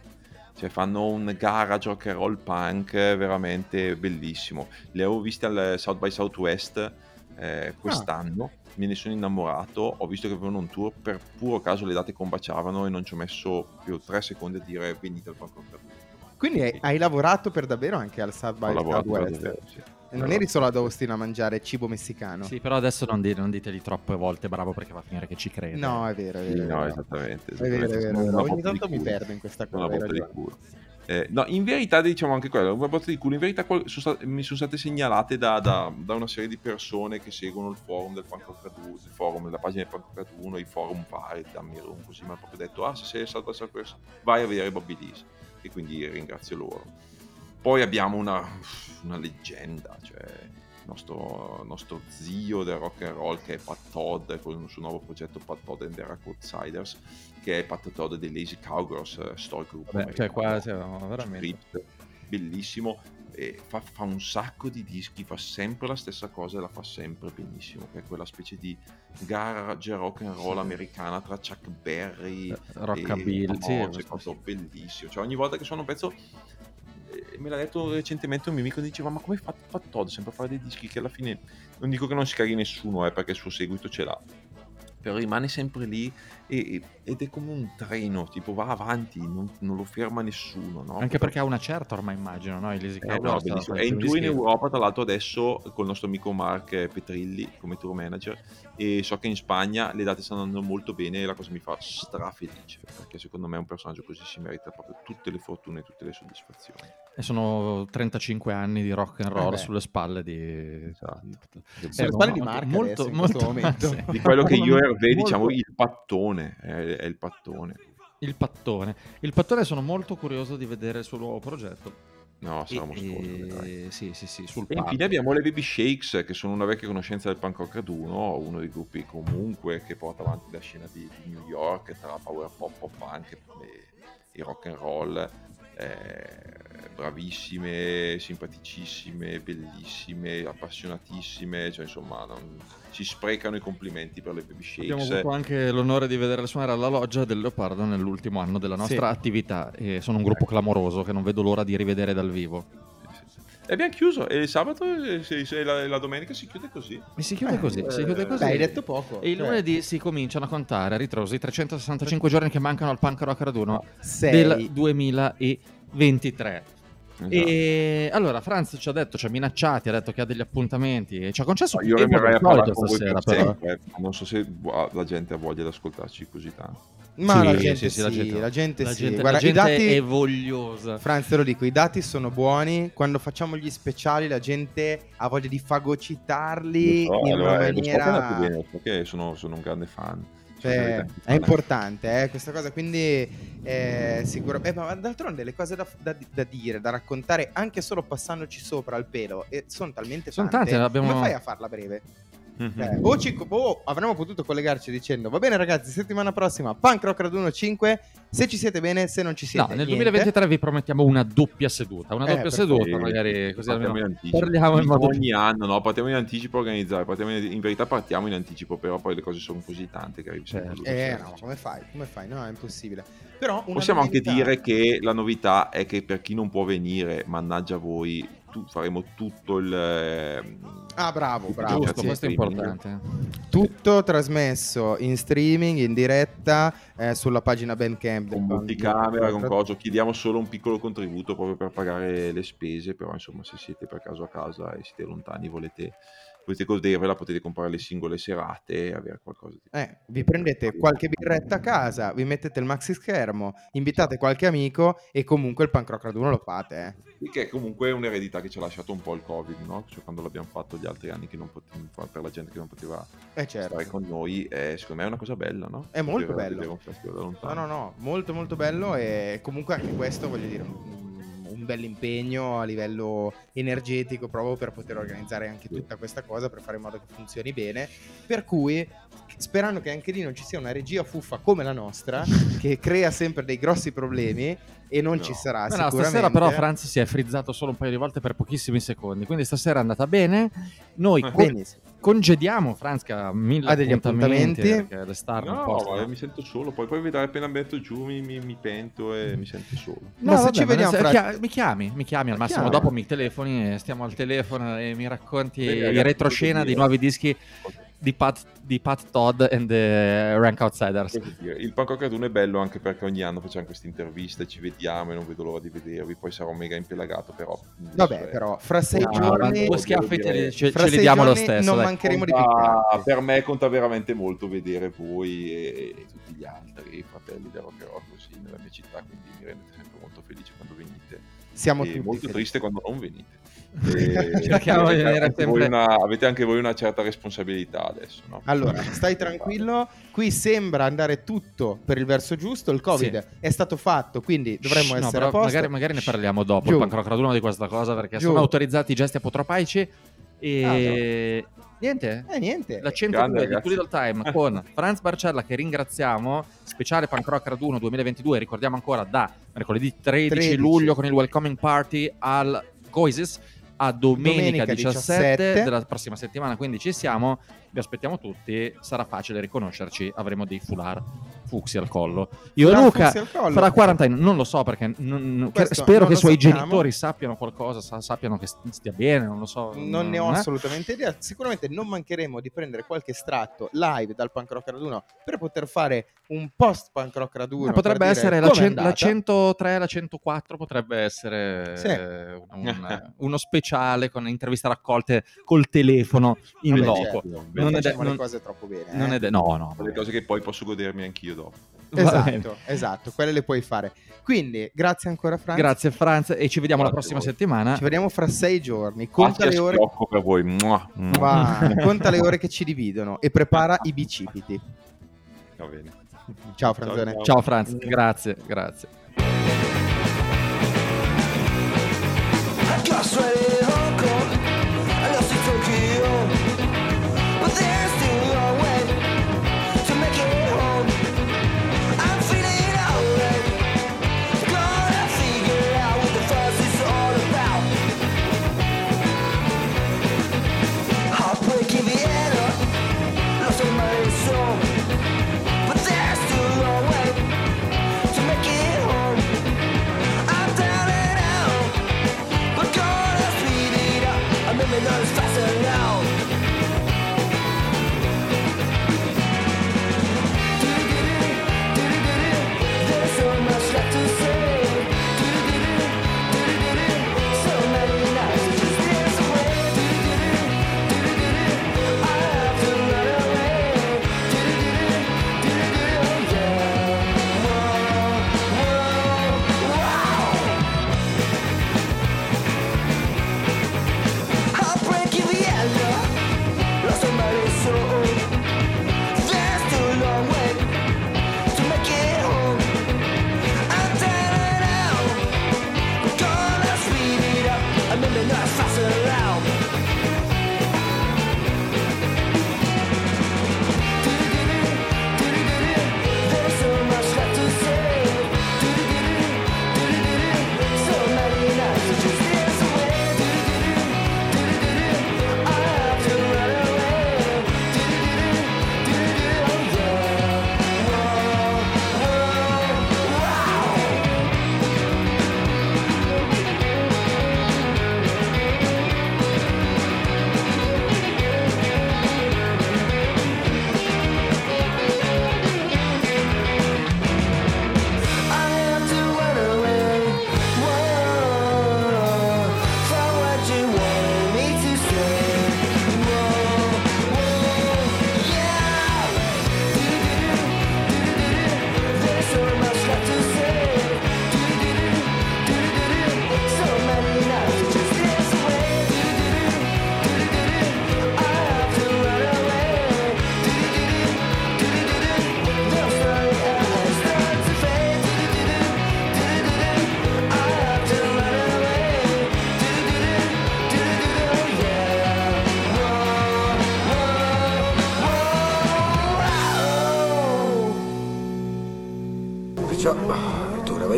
cioè fanno un garage rock and roll punk veramente bellissimo. Le avevo viste al South by Southwest eh, quest'anno, me ne sono innamorato, ho visto che avevano un tour, per puro caso le date combaciavano e non ci ho messo più tre secondi a dire venite al punk rock. Quindi hai, hai lavorato per davvero anche al South by Southwest. davvero, sì. Non eri solo ad Austin a mangiare cibo messicano. Sì, però adesso non, di- non diteli troppe volte bravo perché va a finire che ci crede. No, è vero, è Sì, vero. è no, esattamente. È vero, è vero, una Ogni tanto mi perdo in questa Una cosa. hai botta di culo. Eh, no, in verità diciamo anche quello, una botta di culo. In verità qual- sono state- mi sono state segnalate da, da- da una serie di persone che seguono il forum del Punk Raduno, il forum, la pagina del Punk Raduno, i forum vari, Dammi Room, così mi hanno proprio detto, ah se sei stato a Salvador, vai a vedere Bobby Lees. E quindi ringrazio loro. Poi abbiamo una, una leggenda, cioè il nostro, nostro zio del rock and roll che è Pat Todd con il suo nuovo progetto Pat Todd and the Rock Outsiders che è Pat Todd dei Lazy Cowgirls eh, storico gruppo Vabbè, cioè qua no, veramente. script, bellissimo e fa, fa un sacco di dischi fa sempre la stessa cosa e la fa sempre benissimo che è quella specie di garage rock and roll americana tra Chuck Berry Eh, Rockabilly, sì, no, questo c'è proprio sì. bellissimo cioè ogni volta che suona un pezzo me l'ha detto recentemente un mio amico diceva ma come fa, fa Todd sempre a fare dei dischi che alla fine non dico che non si caghi nessuno eh, perché il suo seguito ce l'ha però rimane sempre lì e- e- ed è come un treno tipo va avanti non, non lo ferma nessuno no? Anche perché ha una certa ormai immagino, no? Lazy Eh, no, no, È in tour in Europa, tra l'altro adesso col nostro amico Mark Petrilli come tour manager e so che in Spagna le date stanno andando molto bene e la cosa mi fa strafelice perché secondo me un personaggio così si merita proprio tutte le fortune e tutte le soddisfazioni. E sono 35 anni di rock and roll Eh sulle spalle di... Esatto. Sulle Eh, spalle di molto- Mark molto, adesso, in molto- questo momento. sì. Di quello che io e Hervé Molto- diciamo il pattone, è, è il pattone. Il pattone. Il pattone sono molto curioso di vedere il suo nuovo progetto. No, sarà E- e- sì, sì, sì, sul E infine abbiamo le Baby Shakes, che sono una vecchia conoscenza del punk rock raduno, uno dei gruppi comunque che porta avanti la scena di, di New York tra power pop, pop punk e, e rock and roll. eh, bravissime, simpaticissime, bellissime, appassionatissime, cioè insomma non- si sprecano i complimenti per le Baby Abbiamo Shakes. avuto anche l'onore di vederle suonare alla loggia del Leopardo nell'ultimo anno della nostra Sì. attività e sono un gruppo clamoroso che non vedo l'ora di rivedere dal vivo. E abbiamo chiuso e il sabato e se la, la domenica si chiude così. E si chiude Eh, così, si chiude eh, così. Beh, hai detto poco. E il cioè, lunedì si cominciano a contare a ritroso i 365 giorni che mancano al punk rock raduno sei. del 2023. Esatto. E allora Franz ci ha detto, ci ha minacciati, ha detto che ha degli appuntamenti e ci ha concesso più Io tempo rimarrei a parlare con voi stasera per però. sempre. eh. Non so se vo- la gente ha voglia di ascoltarci così tanto. Ma Sì, la gente sì, sì, la gente- la gente La sì. gente, Guarda, la gente i dati... è vogliosa. Franz, te lo dico, i dati sono buoni. Quando facciamo gli speciali, la gente ha voglia di fagocitarli so, in allora, una lo so che maniera. bene, lo so che sono, sono un grande fan. È fan. importante eh, questa cosa, quindi eh, sicuramente. ma d'altronde le cose da, da- da dire, da raccontare, anche solo passandoci sopra al pelo, e sono talmente Sono tante. tante, abbiamo- Come fai a farla breve? Mhm. Cioè, o, ci- o avremmo potuto collegarci dicendo va bene ragazzi settimana prossima Punk Rock Raduno 5 se ci siete bene se non ci No, siete nel niente. 2023 vi promettiamo una doppia seduta, una Eh, doppia perfetto. seduta, magari così almeno in anticipo. parliamo in modo ogni anno, no? Partiamo in anticipo organizzare. partiamo in, in verità partiamo in anticipo, però poi le cose sono così tante che arrivi sempre Certo. Eh no, come fai? Come fai? No, è impossibile. Però Possiamo anche domenica- dire che la novità è che per chi non può venire, mannaggia voi, tu- faremo tutto il... ehm, Ah, bravo, bravo. giusto, questo è importante. Tutto trasmesso in streaming, in diretta, eh, sulla pagina Bandcamp. con multicamera, con coso, chiediamo solo un piccolo contributo proprio per pagare le spese, però insomma se siete per caso a casa e siete lontani volete, volete godervela potete comprare le singole serate e avere qualcosa di... Eh, vi prendete qualche birretta a casa, vi mettete il maxi schermo, invitate qualche amico e comunque il punk rock raduno lo fate. Eh. Che è comunque un'eredità che ci ha lasciato un po' il covid, no? Cioè quando l'abbiamo fatto gli altri anni che non potevamo per la gente che non poteva Eh certo. stare con noi, eh, secondo me è una cosa bella, no? È molto Poter bello. No, no, no, molto molto bello e comunque anche questo voglio dire un, un bel impegno a livello energetico proprio per poter organizzare anche tutta questa cosa per fare in modo che funzioni bene. Per cui sperando che anche lì non ci sia una regia fuffa come la nostra che crea sempre dei grossi problemi e non No. ci sarà no, sicuramente. stasera però Franz si è frizzato solo un paio di volte per pochissimi secondi, quindi stasera è andata bene. Noi Eh. Congediamo Franz che ha mille Ha degli appuntamenti, appuntamenti. le star No, ma mi sento solo, poi, poi vedrai appena metto giù mi, mi- mi pento e mi sento solo. Ma se vabbè, ci vediamo ne- fra- chia- mi chiami, mi chiami al Ma massimo chiama. dopo mi telefoni e stiamo al telefono e mi racconti in ragazzi, retroscena potete dei nuovi dischi di Pat, di Pat Todd and the Rank Outsiders. Il rock raduno è bello anche perché ogni anno facciamo queste interviste, ci vediamo e non vedo l'ora di vedervi. Poi sarò mega impelagato, però. Vabbè, è- però fra sei Ah, giorni... due schiaffi ce, fra ce li sei diamo lo giorni stesso. Non dai. mancheremo di Conta- picchiarti. per me conta veramente molto vedere voi e, e tutti gli altri fratelli del rock roll così nella mia città, quindi mi rendete sempre molto felice quando venite Siamo e tutti molto felici. triste quando non venite. E Cerchiamo di avete, venire anche voi sempre- una, avete anche voi una certa responsabilità adesso, no? Allora, stai tranquillo, qui sembra andare tutto per il verso giusto, il Covid Sì. è stato fatto, quindi dovremmo Shh, no, essere però a posto. Magari, magari ne parliamo dopo. Giù. Il punk rock raduno di questa cosa perché Giù. sono autorizzati i gesti apotropaici. E niente. Eh niente. La Grande, 102 di Little Time con Franz Barcella che ringraziamo, speciale Punk Rock Raduno 2022, ricordiamo ancora da mercoledì 13, 13. luglio con il welcoming party al Goises a domenica, Domenica 17, 17. della prossima settimana, quindi ci siamo, vi aspettiamo tutti, sarà facile riconoscerci, avremo dei foulard fucsi al collo. Io Fra Luca farà quarantena, non lo so perché non- non- Questo spero non che i suoi sappiamo. genitori sappiano qualcosa, sa- sappiano che stia bene, non lo so. Non ne ho eh? assolutamente idea. Sicuramente non mancheremo di prendere qualche estratto live dal punk rock raduno per poter fare un post punk rock raduno. Eh, potrebbe essere la, cen- la andata. 103, la 104 potrebbe essere Sì. eh, un- un- uno speciale con interviste raccolte col telefono in Vabbè, loco. certo. Non è de- facciamo le non- cose troppo bene. Non eh. è de- no, no. Le cose che poi posso godermi anch'io dopo. Esatto, esatto, quelle le puoi fare. Quindi, grazie ancora Franz. Grazie Franz e ci vediamo la Grazie prossima a voi. settimana. Ci vediamo fra sei giorni. Conta le ore. per voi. Mua, mua. Va, conta le ore che ci dividono e prepara i bicipiti. Va bene. Ciao Franzone. ciao. Ciao Franz, grazie, grazie.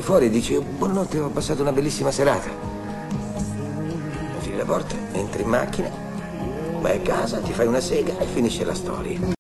Fuori e dici buonanotte, ho passato una bellissima serata. Chiudi la porta, entri in macchina, vai a casa, ti fai una sega e finisce la storia.